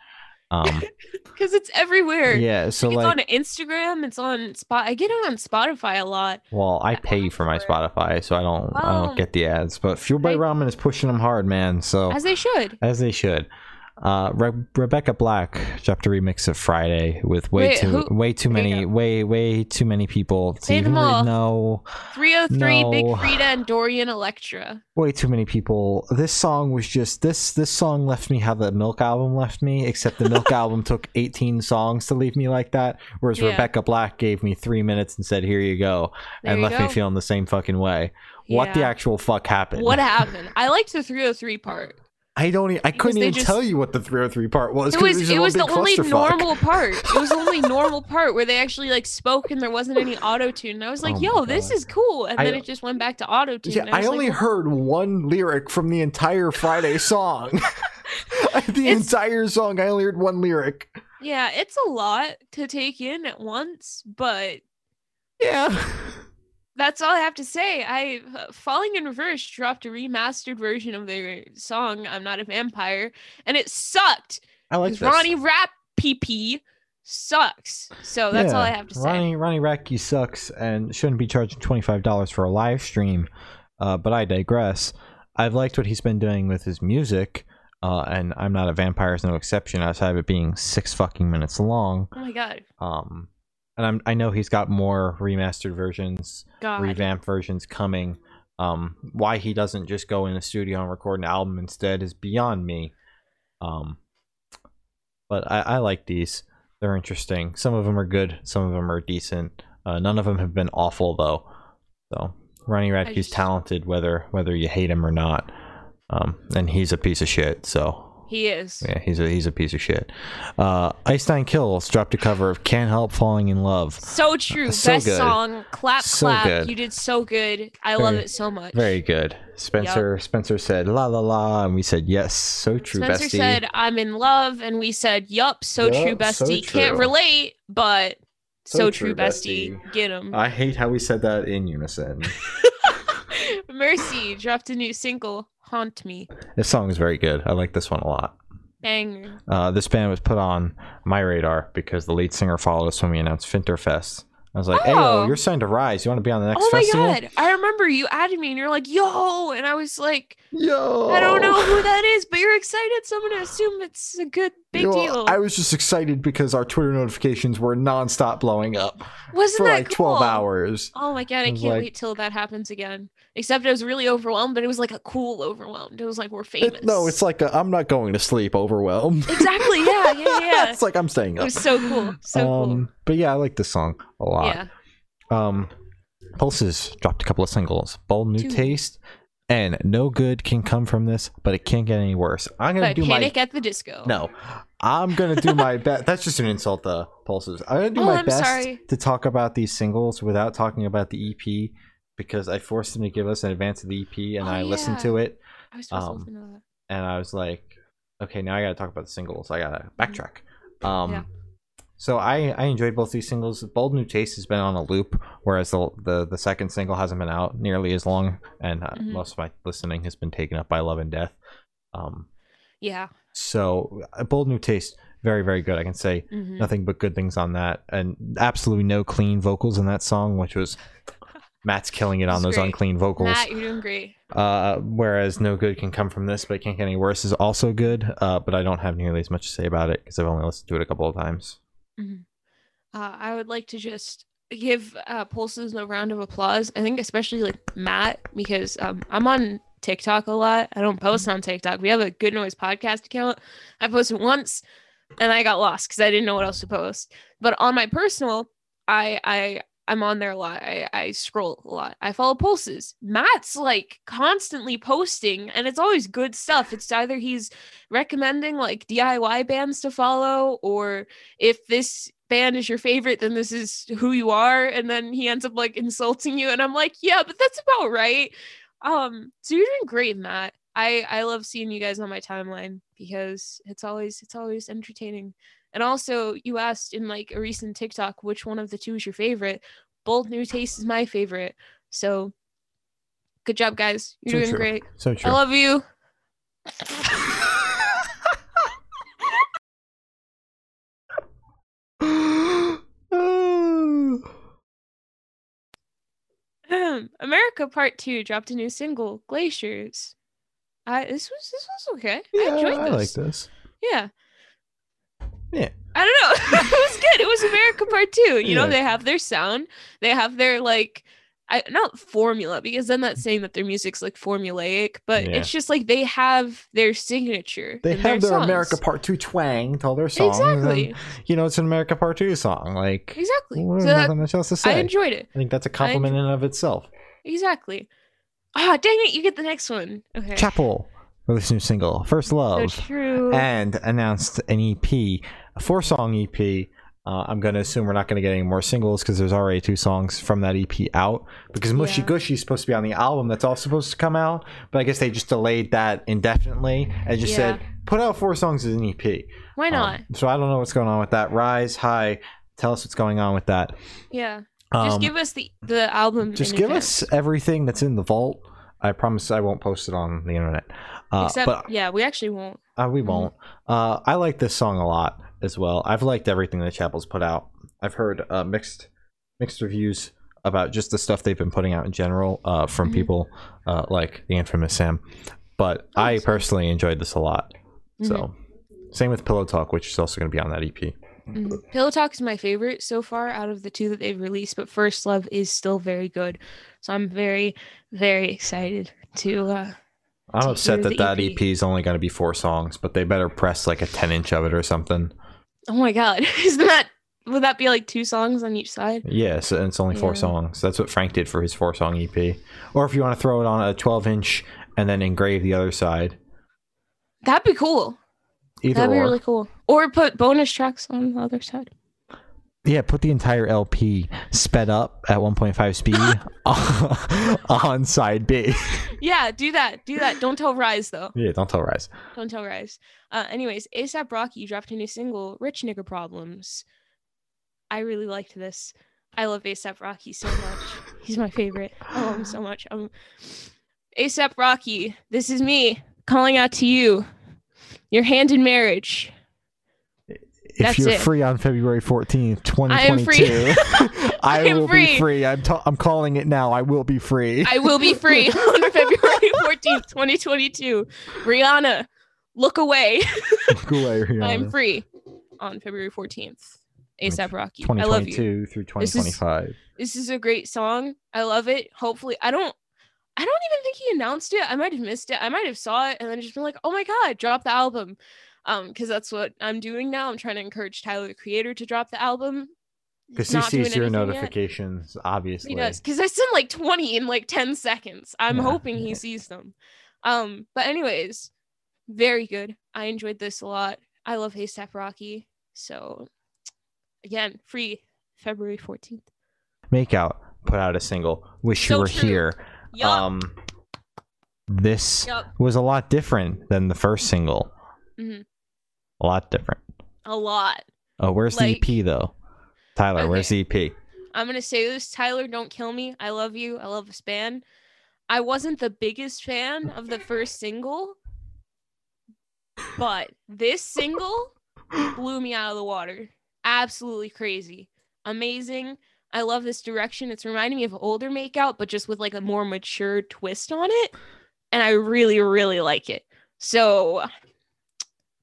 Um, because it's everywhere. yeah, so it's like, on Instagram. It's on Spot. I get it on Spotify a lot. well, I pay for my Spotify, so I don't I don't get the ads. But Fuel by Ramen is pushing them hard, man. So As they should. as they should. Uh, Re- Rebecca Black dropped a remix of Friday with way Wait, too who- way too many way way too many people to Say even them all. know 3OH!3 Big Freedia and Dorian Electra. way too many people. This song was just this this song left me how the Milk album left me, except the Milk album took 18 songs to leave me like that, whereas Yeah. Rebecca Black gave me 3 minutes and said, "Here you go." There and you left me feeling the same fucking way. What the actual fuck happened? What happened? I liked the 3OH!3 part. I don't e- I couldn't even just- tell you what the 3OH!3 part was It was just it was the only normal part. It was the only normal part where they actually like spoke and there wasn't any auto tune. And I was like, Oh "Yo, this is cool." And I- then it just went back to auto tune. Yeah, I only heard one lyric from the entire Friday song. the It's- entire song, I only heard one lyric. Yeah, it's a lot to take in at once, but Yeah. That's all I have to say. I uh, Falling in Reverse dropped a remastered version of their song "I'm Not a Vampire," and it sucked. I like. Ronnie Rap PP sucks. So that's all I have to say. Ronnie Ronnie Radke sucks and shouldn't be charging twenty five dollars for a live stream. Uh, but I digress. I've liked what he's been doing with his music, uh, and I'm not a vampire is no exception. Outside of it being six fucking minutes long, Oh my god, um, and I'm I know he's got more remastered versions, God. revamped versions coming. Um, why he doesn't just go in the studio and record an album instead is beyond me. Um, but I, I like these. They're interesting. Some of them are good. Some of them are decent. Uh, none of them have been awful though. So Ronnie Radke's just- talented, whether whether you hate him or not. Um, and he's a piece of shit. So He is. yeah, he's a he's a piece of shit. Uh, Nine Kills dropped a cover of "Can't Help Falling in Love." So true. So Best good. song. Clap, So clap. good. You did so good. I love it so much. Very good. Spencer Spencer said la la la, and we said yes. So true. Spencer bestie. said, I'm in love. And we said, Yup, so Yup, true, so bestie. Can't relate, but so, So true, true, bestie. bestie. Get him. I hate how we said that in unison. Mercy dropped a new single, Haunt Me. this song is very good. I like this one a lot. Banger. Uh, this band was put on my radar because the lead singer followed us when we announced Finterfest. I was like, "Hey, Oh. you're signed to Rise. You want to be on the next Oh my festival?" god. I remember you added me and you're like, yo. And I was like, Yo, I don't know who that is, but you're excited. So I'm to assume it's a good, big Yo, deal. I was just excited because our Twitter notifications were nonstop blowing up Wasn't for that like 12 hours. Oh my god, I I can't like- wait till that happens again. Except I was really overwhelmed, but it was like a cool overwhelmed. It was like we're famous. It- no, it's like i I'm not going to sleep overwhelmed. exactly, yeah, yeah, yeah. it's like I'm staying up. it was so cool. So um, but yeah, I like this song a lot. Yeah. Um, Pulses dropped a couple of singles. Bold new Two. taste, and no good can come from this, but it can't get any worse. I'm gonna But do Panic my at the Disco. no. I'm gonna do my best. That's just an insult to Pulses. I'm gonna do Oh, my I'm best sorry. to talk about these singles without talking about the EP because I forced them to give us an advance of the EP, and Oh, I listened to it, I was supposed Um, to know that. and I was like, okay, now I gotta talk about the singles. I gotta backtrack. Um, Yeah. so I I enjoyed both these singles. Bold New Taste has been on a loop, whereas the the, the second single hasn't been out nearly as long, and uh, Mhm. most of my listening has been taken up by Love and Death. Um, Yeah. so uh, Bold New Taste, very very good. I can say mhm. nothing but good things on that, and absolutely no clean vocals in that song, which was Matt's killing it on those great. unclean vocals. Matt, you're doing great. Uh, whereas no good can come from this, but it can't get any worse is also good. Uh, but I don't have nearly as much to say about it because I've only listened to it a couple of times. Uh, I would like to just give uh, Pulses a round of applause. I think especially like Matt because um, I'm on TikTok a lot. I don't post on TikTok. We have a Good Noise podcast account. I posted once, and I got lost because I didn't know what else to post. But on my personal, I I I'm on there a lot. I, I scroll a lot. I follow pulses. Matt's like constantly posting, and it's always good stuff. It's either he's recommending like DIY bands to follow, or if this band is your favorite, then this is who you are. And then he ends up like insulting you, and I'm like, yeah, but that's about right. Um, so you're doing great, Matt. I I love seeing you guys on my timeline because it's always it's always entertaining. And also, you asked in like a recent TikTok which one of the two is your favorite. Bold New Taste is my favorite. So, good job, guys. You're So doing true. great. So true. I love you. America Part Two dropped a new single, Glaciers. I this was this was okay. I enjoyed I like this. Yeah. Yeah. I don't know. it was good. It was America Part Two. You know, they have their sound. They have their like I not formula because I'm not saying that their music's like formulaic, but Yeah. it's just like they have their signature. They have their songs. America Part Two twang to all their songs. and, Exactly. you know, it's an America Part Two song. Like, Exactly. So that, nothing much else to say. I, enjoyed it. I think that's a compliment in and of itself. Exactly. Ah, dang it, you get the next one. Okay. Chapel released a new single, First so Love, true. and announced an EP, a four song EP. Uh, I'm going to assume we're not going to get any more singles because there's already two songs from that EP out. Because Mushy Yeah. Gushy is supposed to be on the album that's all supposed to come out, but I guess they just delayed that indefinitely and just said put out four songs as an EP. Why Um, not? so I don't know what's going on with that. Rise, hi, tell us what's going on with that. yeah. Um, Just give us the the album. just give us everything that's in the vault. I promise I won't post it on the internet. Uh, Except, but yeah, we actually won't. uh, we Mhm. won't. Uh, I like this song a lot as well. I've liked everything that Chapel's put out. I've heard uh, mixed mixed reviews about just the stuff they've been putting out in general uh, from Mhm. people uh, like the infamous Sam. But Oh, I sorry. personally enjoyed this a lot. Mhm. So same with Pillow Talk, which is also going to be on that EP. Mhm. Pillow Talk is my favorite so far out of the two that they've released, but First Love is still very good. So I'm very, very excited to. uh I'm upset that that EP. EP is only going to be four songs, but they better press like a 10 inch of it or something. Oh my god, isn't that? Would that be like two songs on each side? Yeah, so it's only four Yeah. songs. That's what Frank did for his four song EP. Or if you want to throw it on a 12 inch and then engrave the other side. That'd be cool. Either That'd or. be really cool. Or put bonus tracks on the other side. Yeah, put the entire LP sped up at 1.5 speed on side B. Yeah, do that. Do that. Don't tell Rise though. yeah, don't tell Rise. Don't tell Rise. Uh, anyways, ASAP Rocky dropped a new single, "Rich Nigga Problems." I really liked this. I love ASAP Rocky so much. He's my favorite. I love him so much. Um, ASAP Rocky, this is me calling out to you. Your hand in marriage. If That's you're it. free on February 14th, I am free. 2022, I, I am will free. be free. I'm, t- I'm calling it now. I will be free. I will be free on February 14th, 2022. Rihanna, look away. Go away, Rihanna. I'm free on February 14th. ASAP Rocky. I love you. 2022 through This is- 2025. This is a great song. I love it. Hopefully, I don't. I don't even think he announced it. I might have missed it. I might have saw it and then just been like, "Oh my god, drop the album," um, because that's what I'm doing now. I'm trying to encourage Tyler the Creator to drop the album. Because he sees your anything yet. notifications, obviously. He does because I sent like 20 in like 10 seconds. I'm Yeah, hoping he sees them. Um, but anyways, very good. I enjoyed this a lot. I love ASAP Rocky. So again, free February 14th. Makeout put out a single. Wish you were true. here. Yup. Um, this yup. was a lot different than the first single. Mm Mhm. A lot different. A lot. Oh, where's Like- the EP though? Tyler, where's the E EP? I'm gonna say this, Tyler. Don't kill me. I love you. I love this band. I wasn't the biggest fan of the first single, but this single blew me out of the water. Absolutely crazy, amazing. I love this direction. It's reminding me of older Makeout, but just with like a more mature twist on it, and I really, really like it. So,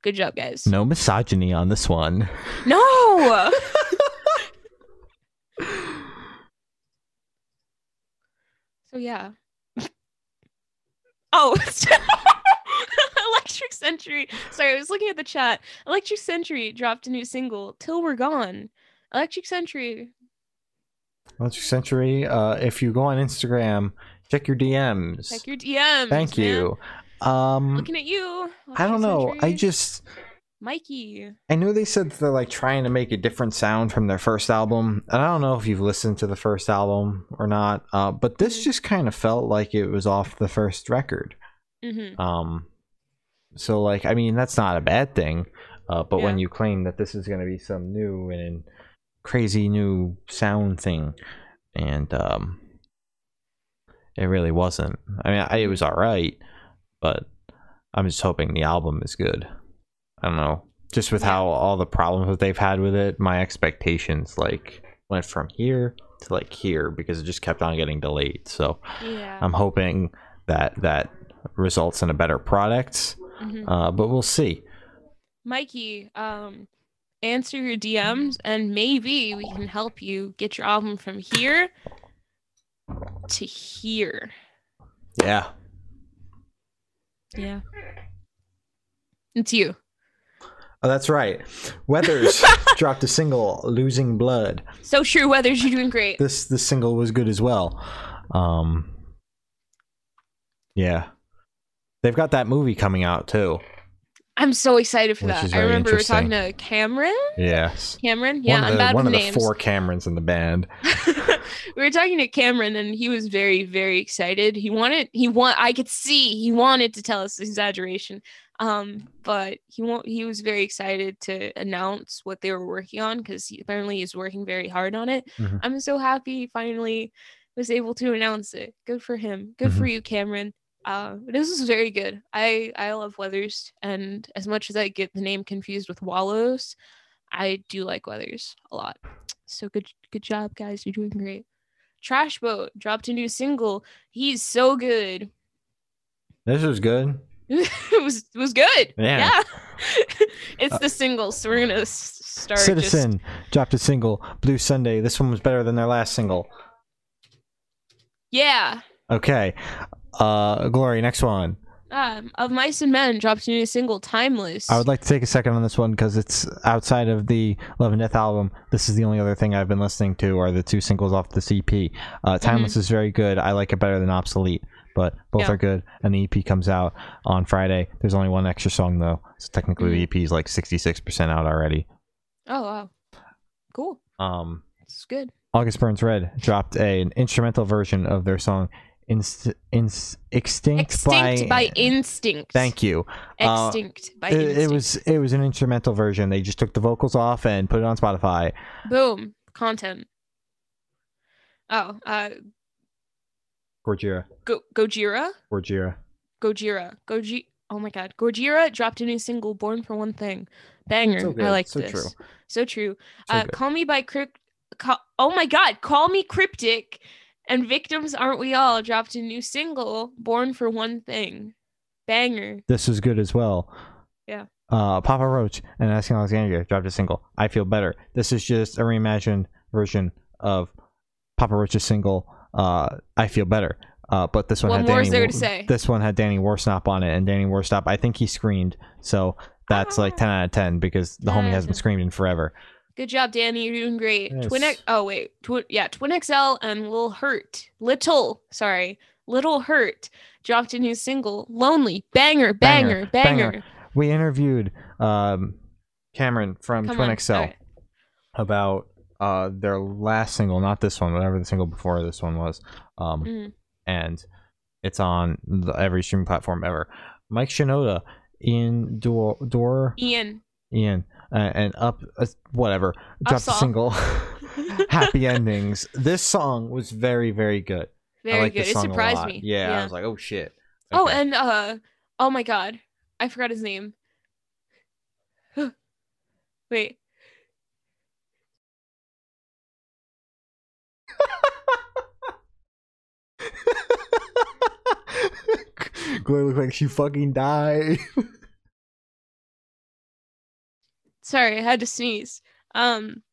good job, guys. No misogyny on this one. No. so yeah. Oh, Electric Century. Sorry, I was looking at the chat. Electric Century dropped a new single, Till We're Gone. Electric Century. Electric Century. Uh, if you go on Instagram, check your DMs. Check your DMs. Thank man. you. Um, Looking at you. I don't know. I just Mikey. I know they said they're like trying to make a different sound from their first album, and I don't know if you've listened to the first album or not. Uh, but this Mhm. just kind of felt like it was off the first record. hmm Um, so like, I mean, that's not a bad thing. Uh, but when you claim that this is going to be some new and crazy new sound thing, and um, it really wasn't. I mean, I, it was all right, but I'm just hoping the album is good. I don't know. Just with how all the problems that they've had with it, my expectations like went from here to like here because it just kept on getting delayed. So Yeah. I'm hoping that that results in a better product. Mhm. Uh, but we'll see. Mikey, um, answer your DMs and maybe we can help you get your album from here to here. Yeah. Yeah. It's you. Oh, that's right. Weathers dropped a single, "Losing Blood." So true, Weathers, you're doing great. This this single was good as well. Um, yeah, they've got that movie coming out too. I'm so excited for that. is I remember we were talking to Cameron. Yes. Cameron? Yeah, one of I'm the, bad one of names. the four Camerons in the band. we were talking to Cameron and he was very, very excited. He wanted he want I could see he wanted to tell us exaggeration. Um, but he won't he was very excited to announce what they were working on because he apparently he's working very hard on it. Mhm. I'm so happy he finally was able to announce it. Good for him. Good Mm-hmm. for you, Cameron. Uh, this is very good. I I love Weathers, and as much as I get the name confused with Wallows, I do like Weathers a lot. So good good job, guys. You're doing great. Trash Boat dropped a new single. He's so good. This was good. it was it was good. Yeah. it's the single, so we're gonna start. just- Citizen dropped a single, "Blue Sunday." This one was better than their last single. yeah. Okay. Uh, Glory, next one. Um, of Mice and Men dropped a new single, Timeless. I would like to take a second on this one because it's outside of the Love and Death album. This is the only other thing I've been listening to are the two singles off the CP. Uh, Timeless is very good. I like it better than Obsolete, but both Yeah. are good. And the EP comes out on Friday. There's only one extra song though, so technically the EP is like 66% out already. oh wow, cool. Um, It's good. August Burns Red dropped a, an instrumental version of their song Inst- Inst- Extinct, Extinct by, instinct. Thank you. Uh, Extinct by It, instinct. it was it was an instrumental version. They just took the vocals off and put it on Spotify. boom content. Oh, uh, Gojira, Go- Gojira, Gojira. Gojira, Goji. Oh my God, Gojira dropped a new single, "Born for One Thing." Banger. So I like so this. true. So true. So uh, call me by crypt. Call- oh my God, call me cryptic. And victims aren't we all dropped a new single, "Born for One Thing." Banger. This is good as well. Yeah. Uh, Papa Roach and Asking Alexandria dropped a single. I feel better. This is just a reimagined version of Papa Roach's single. Uh, I feel better. Uh, but this one had Danny. there to say? This one had Danny Worsnop on it, and Danny Worsnop. I think he screamed, so that's like Ah. ten out of ten because the 10 homie hasn't screamed in forever. Good job, Danny. You're doing great. Twin X. Oh wait. Yeah, Twin XL and Lil Hurt. Little. Sorry, Little Hurt dropped a new single. Lonely. Banger. Banger, Banger. Banger. We interviewed um, Cameron from Come Twin on. XL. alright. about uh their last single, not this one, whatever the single before this one was. Um Mhm. and it's on the, every streaming platform ever. Mike Shinoda, Ian Dor, Dor Ian. Ian, uh, and up uh, whatever dropped a single. Happy endings. This song was very very good. Very I good. It surprised lot. me. Yeah, I was like, oh shit. Oh, and uh, oh my God, I forgot his name. Wait. Glory looked like she fucking died. Sorry, I had to sneeze. Um,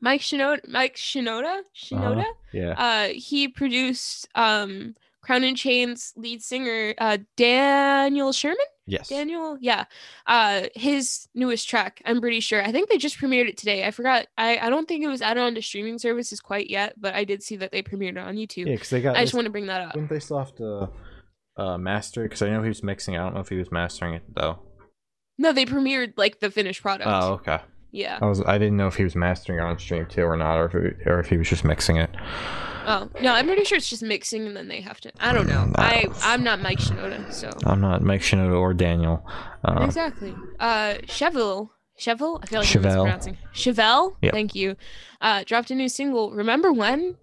Mike Shinoda. Mike Shinoda. Shinoda. Uh-huh. Yeah. uh he produced um Crown and Chains lead singer uh, Daniel Sherman. Yes. Daniel, yeah. Uh, his newest track, I'm pretty sure. I think they just premiered it today. I forgot. I, I don't think it was added on to streaming services quite yet, but I did see that they premiered it on YouTube. Yeah, because they got. I just want to bring that up. Didn't they still have to uh, master? Because I know he was mixing. I don't know if he was mastering it though. No, they premiered like the finished product. Oh, okay. Yeah. I was. I didn't know if he was mastering it on stream too or not, or if it, or if he was just mixing it. Oh no, I'm pretty sure it's just mixing, and then they have to. I don't know. I I'm not Mike Shinoda, so I'm not Mike Shinoda or Daniel. Uh, exactly. Uh, Chevelle. Chevelle. I feel like Chevelle. I'm mispronouncing. Chevelle. Yep. Thank you. Uh, dropped a new single. Remember when?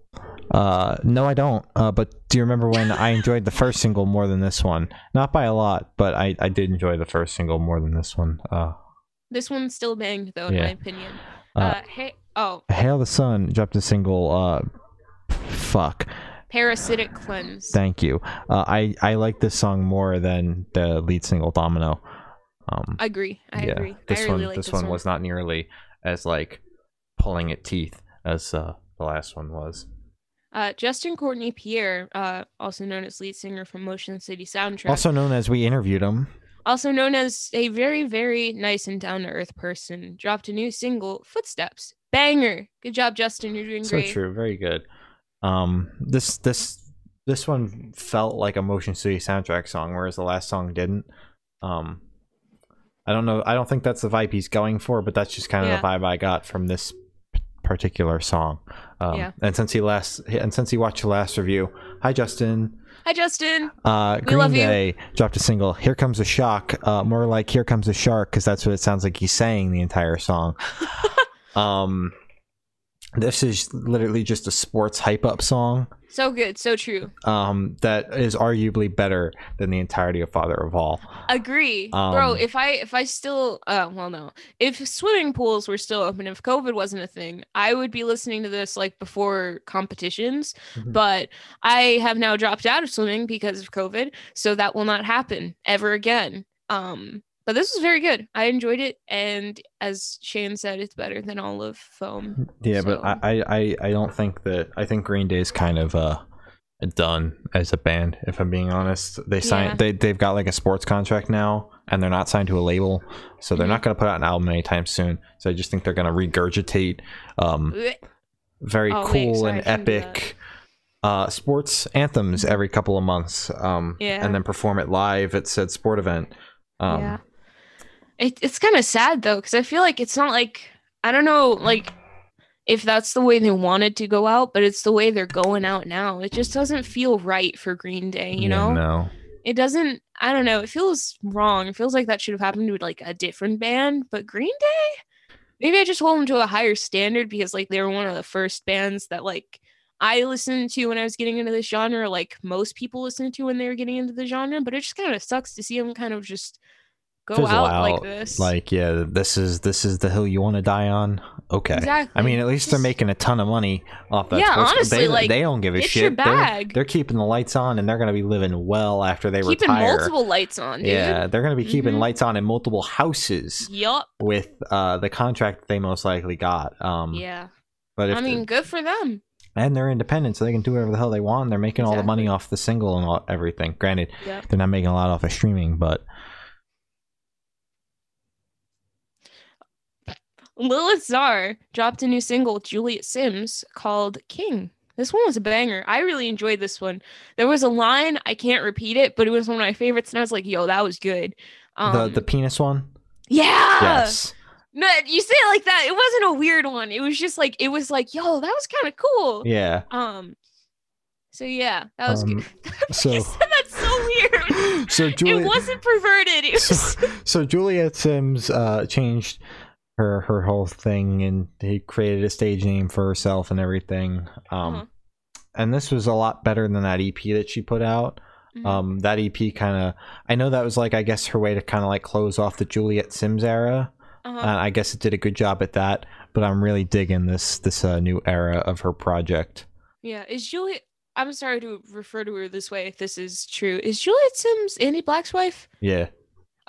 Uh, no, I don't. Uh, but do you remember when I enjoyed the first single more than this one? Not by a lot, but I, I did enjoy the first single more than this one. Uh, This one's still banged though, in Yeah. my opinion. Uh, Uh, hey. Oh, Hail the Sun dropped a single. Uh, fuck. parasitic cleanse. Thank you. Uh, I I like this song more than the lead single Domino. Um, I agree. I yeah, agree. this I really one like this, one was not nearly as like pulling at teeth as uh, the last one was. Uh, Justin Courtney Pierre, uh, also known as lead singer from Motion City Soundtrack, Also known as we interviewed him. also known as a very, very nice and down to earth person, dropped a new single, Footsteps. Banger. Good job, Justin. You're doing So great. So true, very good. Um, this this this one felt like a Motion City soundtrack song, whereas the last song didn't. Um, I don't know. I don't think that's the vibe he's going for, but that's just kind of Yeah. the vibe I got from this particular song. Um, Yeah. And since he last and since he watched the last review, hi Justin. Hi, Justin. Uh, We Green love you. Day dropped a single. Here comes a shock. Uh, more like here comes a shark, because that's what it sounds like he's saying the entire song. um, this is literally just a sports hype up song. So good. So true. Um, that is arguably better than the entirety of Father of All. Agree, bro. Um, If I if I still uh well no, if swimming pools were still open, if COVID wasn't a thing, I would be listening to this like before competitions. Mhm. But I have now dropped out of swimming because of COVID, so that will not happen ever again. Um, but this was very good. I enjoyed it, and as Shane said, it's better than all of foam. Yeah, but So- I, I, I, I don't think that. I think Green Day is kind of uh done as a band. If I'm being honest, they signed. Yeah. They they've got like a sports contract now, and they're not signed to a label, so they're Mhm. not going to put out an album anytime soon. So I just think they're going to regurgitate um very Oh, wait, cool sorry, and I shouldn't do epic uh sports anthems every couple of months um Yeah. and then perform it live at said sport event um yeah. It, it's kind of sad though, because I feel like it's not like I don't know, like if that's the way they wanted to go out, but it's the way they're going out now. It just doesn't feel right for Green Day, you yeah, know? no It doesn't. I don't know. It feels wrong. It feels like that should have happened to like a different band, but Green Day. Maybe I just hold them to a higher standard because like they were one of the first bands that like I listened to when I was getting into this genre, like most people listened to when they were getting into the genre. But it just kind of sucks to see them kind of just go Fizzle out, like this. like yeah this is this is the hill you want to die on okay exactly. i mean at least they're making a ton of money off that Yeah, sports- honestly, they, like, they don't give a shit your They're- They're, keeping the lights on and they're going to be living well after they keeping retire Keeping multiple lights on, dude. yeah they're going to be keeping Mhm. lights on in multiple houses Yup. with uh the contract they most likely got um Yeah. but I mean, good for them. and they're independent, so they can do whatever the hell they want. They're making all the money off the single and all, everything. Granted, Yep. they're not making a lot off of streaming, but Lilith Czar dropped a new single with Juliet Simms called King. This one was a banger. I really enjoyed this one. There was a line, I can't repeat it, but it was one of my favorites, and I was like, yo, that was good. Um, the the penis one, yeah. yes, No, you say it like that. It wasn't a weird one. It was just like, it was like, yo, that was kind of cool. yeah. Um, so yeah, that was Um, good. so- that's so weird. So it Juliet, wasn't perverted. It was. so, so Juliet Simms uh, changed her her whole thing, and he created a stage name for herself and everything. Um, Uh-huh. and this was a lot better than that EP that she put out. Mhm. Um, that EP kind of, I know that was like, I guess her way to kind of like close off the Juliet Simms era. Uh-huh. Uh, I guess it did a good job at that, but I'm really digging this this uh, new era of her project. Yeah, is Juliet? I'm sorry to refer to her this way if this is true. Is Juliet Simms Andy Black's wife? Yeah,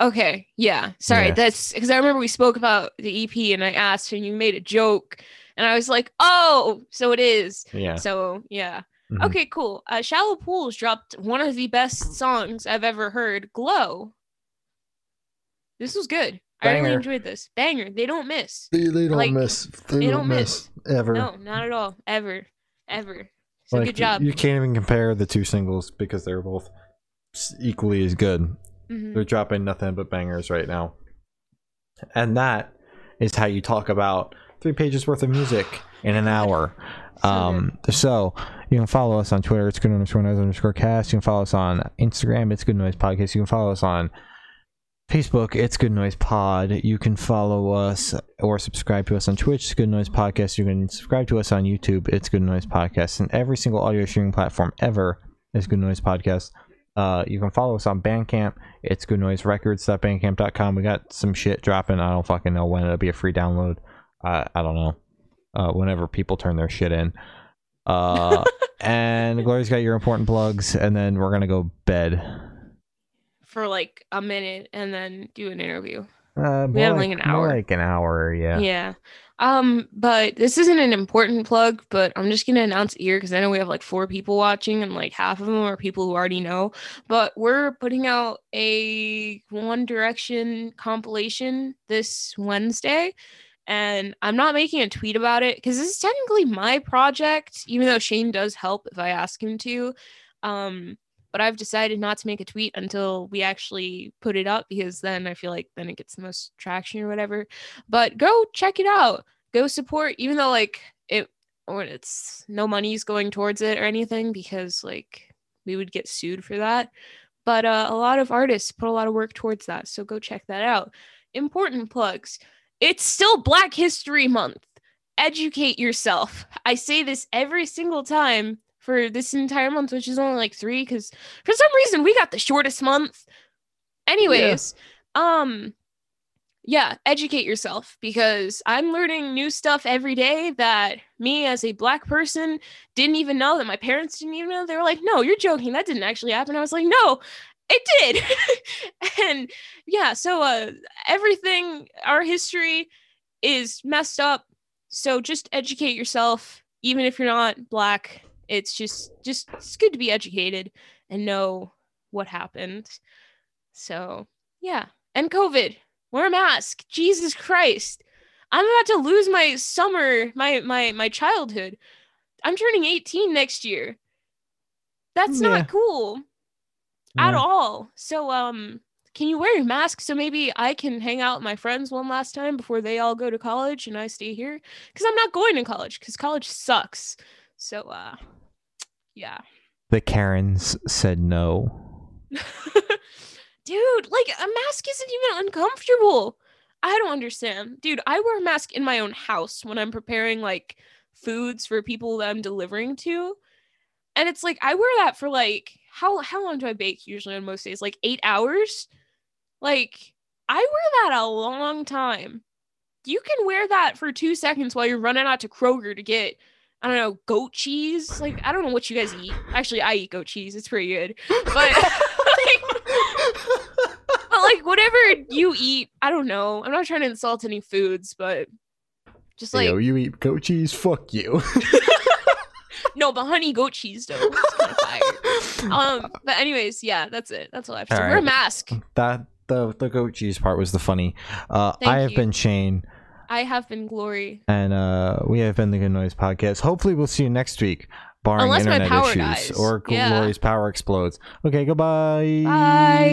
Okay, yeah. Sorry, Yeah. that's because I remember we spoke about the EP and I asked and you made a joke and I was like, oh, so it is. yeah. So yeah, Mhm. Okay, cool. Uh, Shallow Pools dropped one of the best songs I've ever heard. Glow. This was good. I really enjoyed this. Banger. They don't miss. They, they don't Like, miss. They, they don't, don't miss, ever. No, not at all. Ever. Ever. So Like, good job. You can't even compare the two singles because they're both equally as good. Mhm. They're dropping nothing but bangers right now. And that is how you talk about three pages worth of music in an hour. So Um, so you can follow us on Twitter. It's good underscore noise underscore cast. You can follow us on Instagram. It's good noise podcast. You can follow us on Facebook. It's good noise pod. You can follow us or subscribe to us on Twitch. It's good noise podcast. You can subscribe to us on YouTube. It's good noise podcast. And every single audio streaming platform ever is good noise podcast. Uh, you can follow us on Bandcamp. It's good noise records.bandcamp.com. We got some shit dropping. I don't fucking know when it'll be a free download. Uh, I don't know. Uh, whenever people turn their shit in. Uh, and Gloria's got your important plugs, and then we're gonna go bed. For like a minute and then do an interview. Uh, We have, like, an hour. like an hour, yeah. Yeah. Um, but this isn't an important plug, but I'm just gonna announce it here because I know we have like four people watching and like half of them are people who already know. But we're putting out a One Direction compilation this Wednesday. And I'm not making a tweet about it because this is technically my project, even though Shane does help if I ask him to. Um, but I've decided not to make a tweet until we actually put it up because then I feel like then it gets the most traction or whatever. But go check it out. Go support even though like it or it's no money's going towards it or anything because like we would get sued for that. But uh, a lot of artists put a lot of work towards that so go check that out. Important plugs. It's still black history month. Educate yourself. I say this every single time for this entire month which is only like three because for some reason we got the shortest month anyways um yeah, educate yourself because I'm learning new stuff every day that me as a black person didn't even know that my parents didn't even know. They were like, "No, you're joking. That didn't actually happen." I was like, "No, it did." and yeah, so uh everything our history is messed up. So just educate yourself even if you're not black. It's just just it's good to be educated and know what happened. So, yeah. And COVID wear a mask. Jesus christ. I'm about to lose my summer my my my childhood. I'm turning 18 next year. That's Yeah. not cool at all. So um can you wear your mask so maybe i can hang out with my friends one last time before they all go to college and i stay here? Because i'm not going to college because college sucks. So uh yeah The Karens said no. Dude, like a mask isn't even uncomfortable. I don't understand. Dude, I wear a mask in my own house when I'm preparing like foods for people that I'm delivering to. And it's like I wear that for like how how long do I bake usually on most days? Like 8 hours? Like I wear that a long time. You can wear that for 2 seconds while you're running out to Kroger to get I don't know, goat cheese. Like I don't know what you guys eat. Actually, I eat goat cheese. It's pretty good. But like, but like whatever you eat, I don't know. I'm not trying to insult any foods, but just like yo, you eat goat cheese? Fuck you. no, but honey goat cheese though. It's kind of fire. Um, but anyways, yeah, that's it. That's all I have to say. All Wear a mask. that the the goat cheese part was the funny. Uh, I have you. been Shane, I have been Gloria. and uh, we have been the Good Noise Podcast. Hopefully, we'll see you next week, barring Unless internet issues dies. or Yeah. Gloria's power explodes. Okay, goodbye. Bye.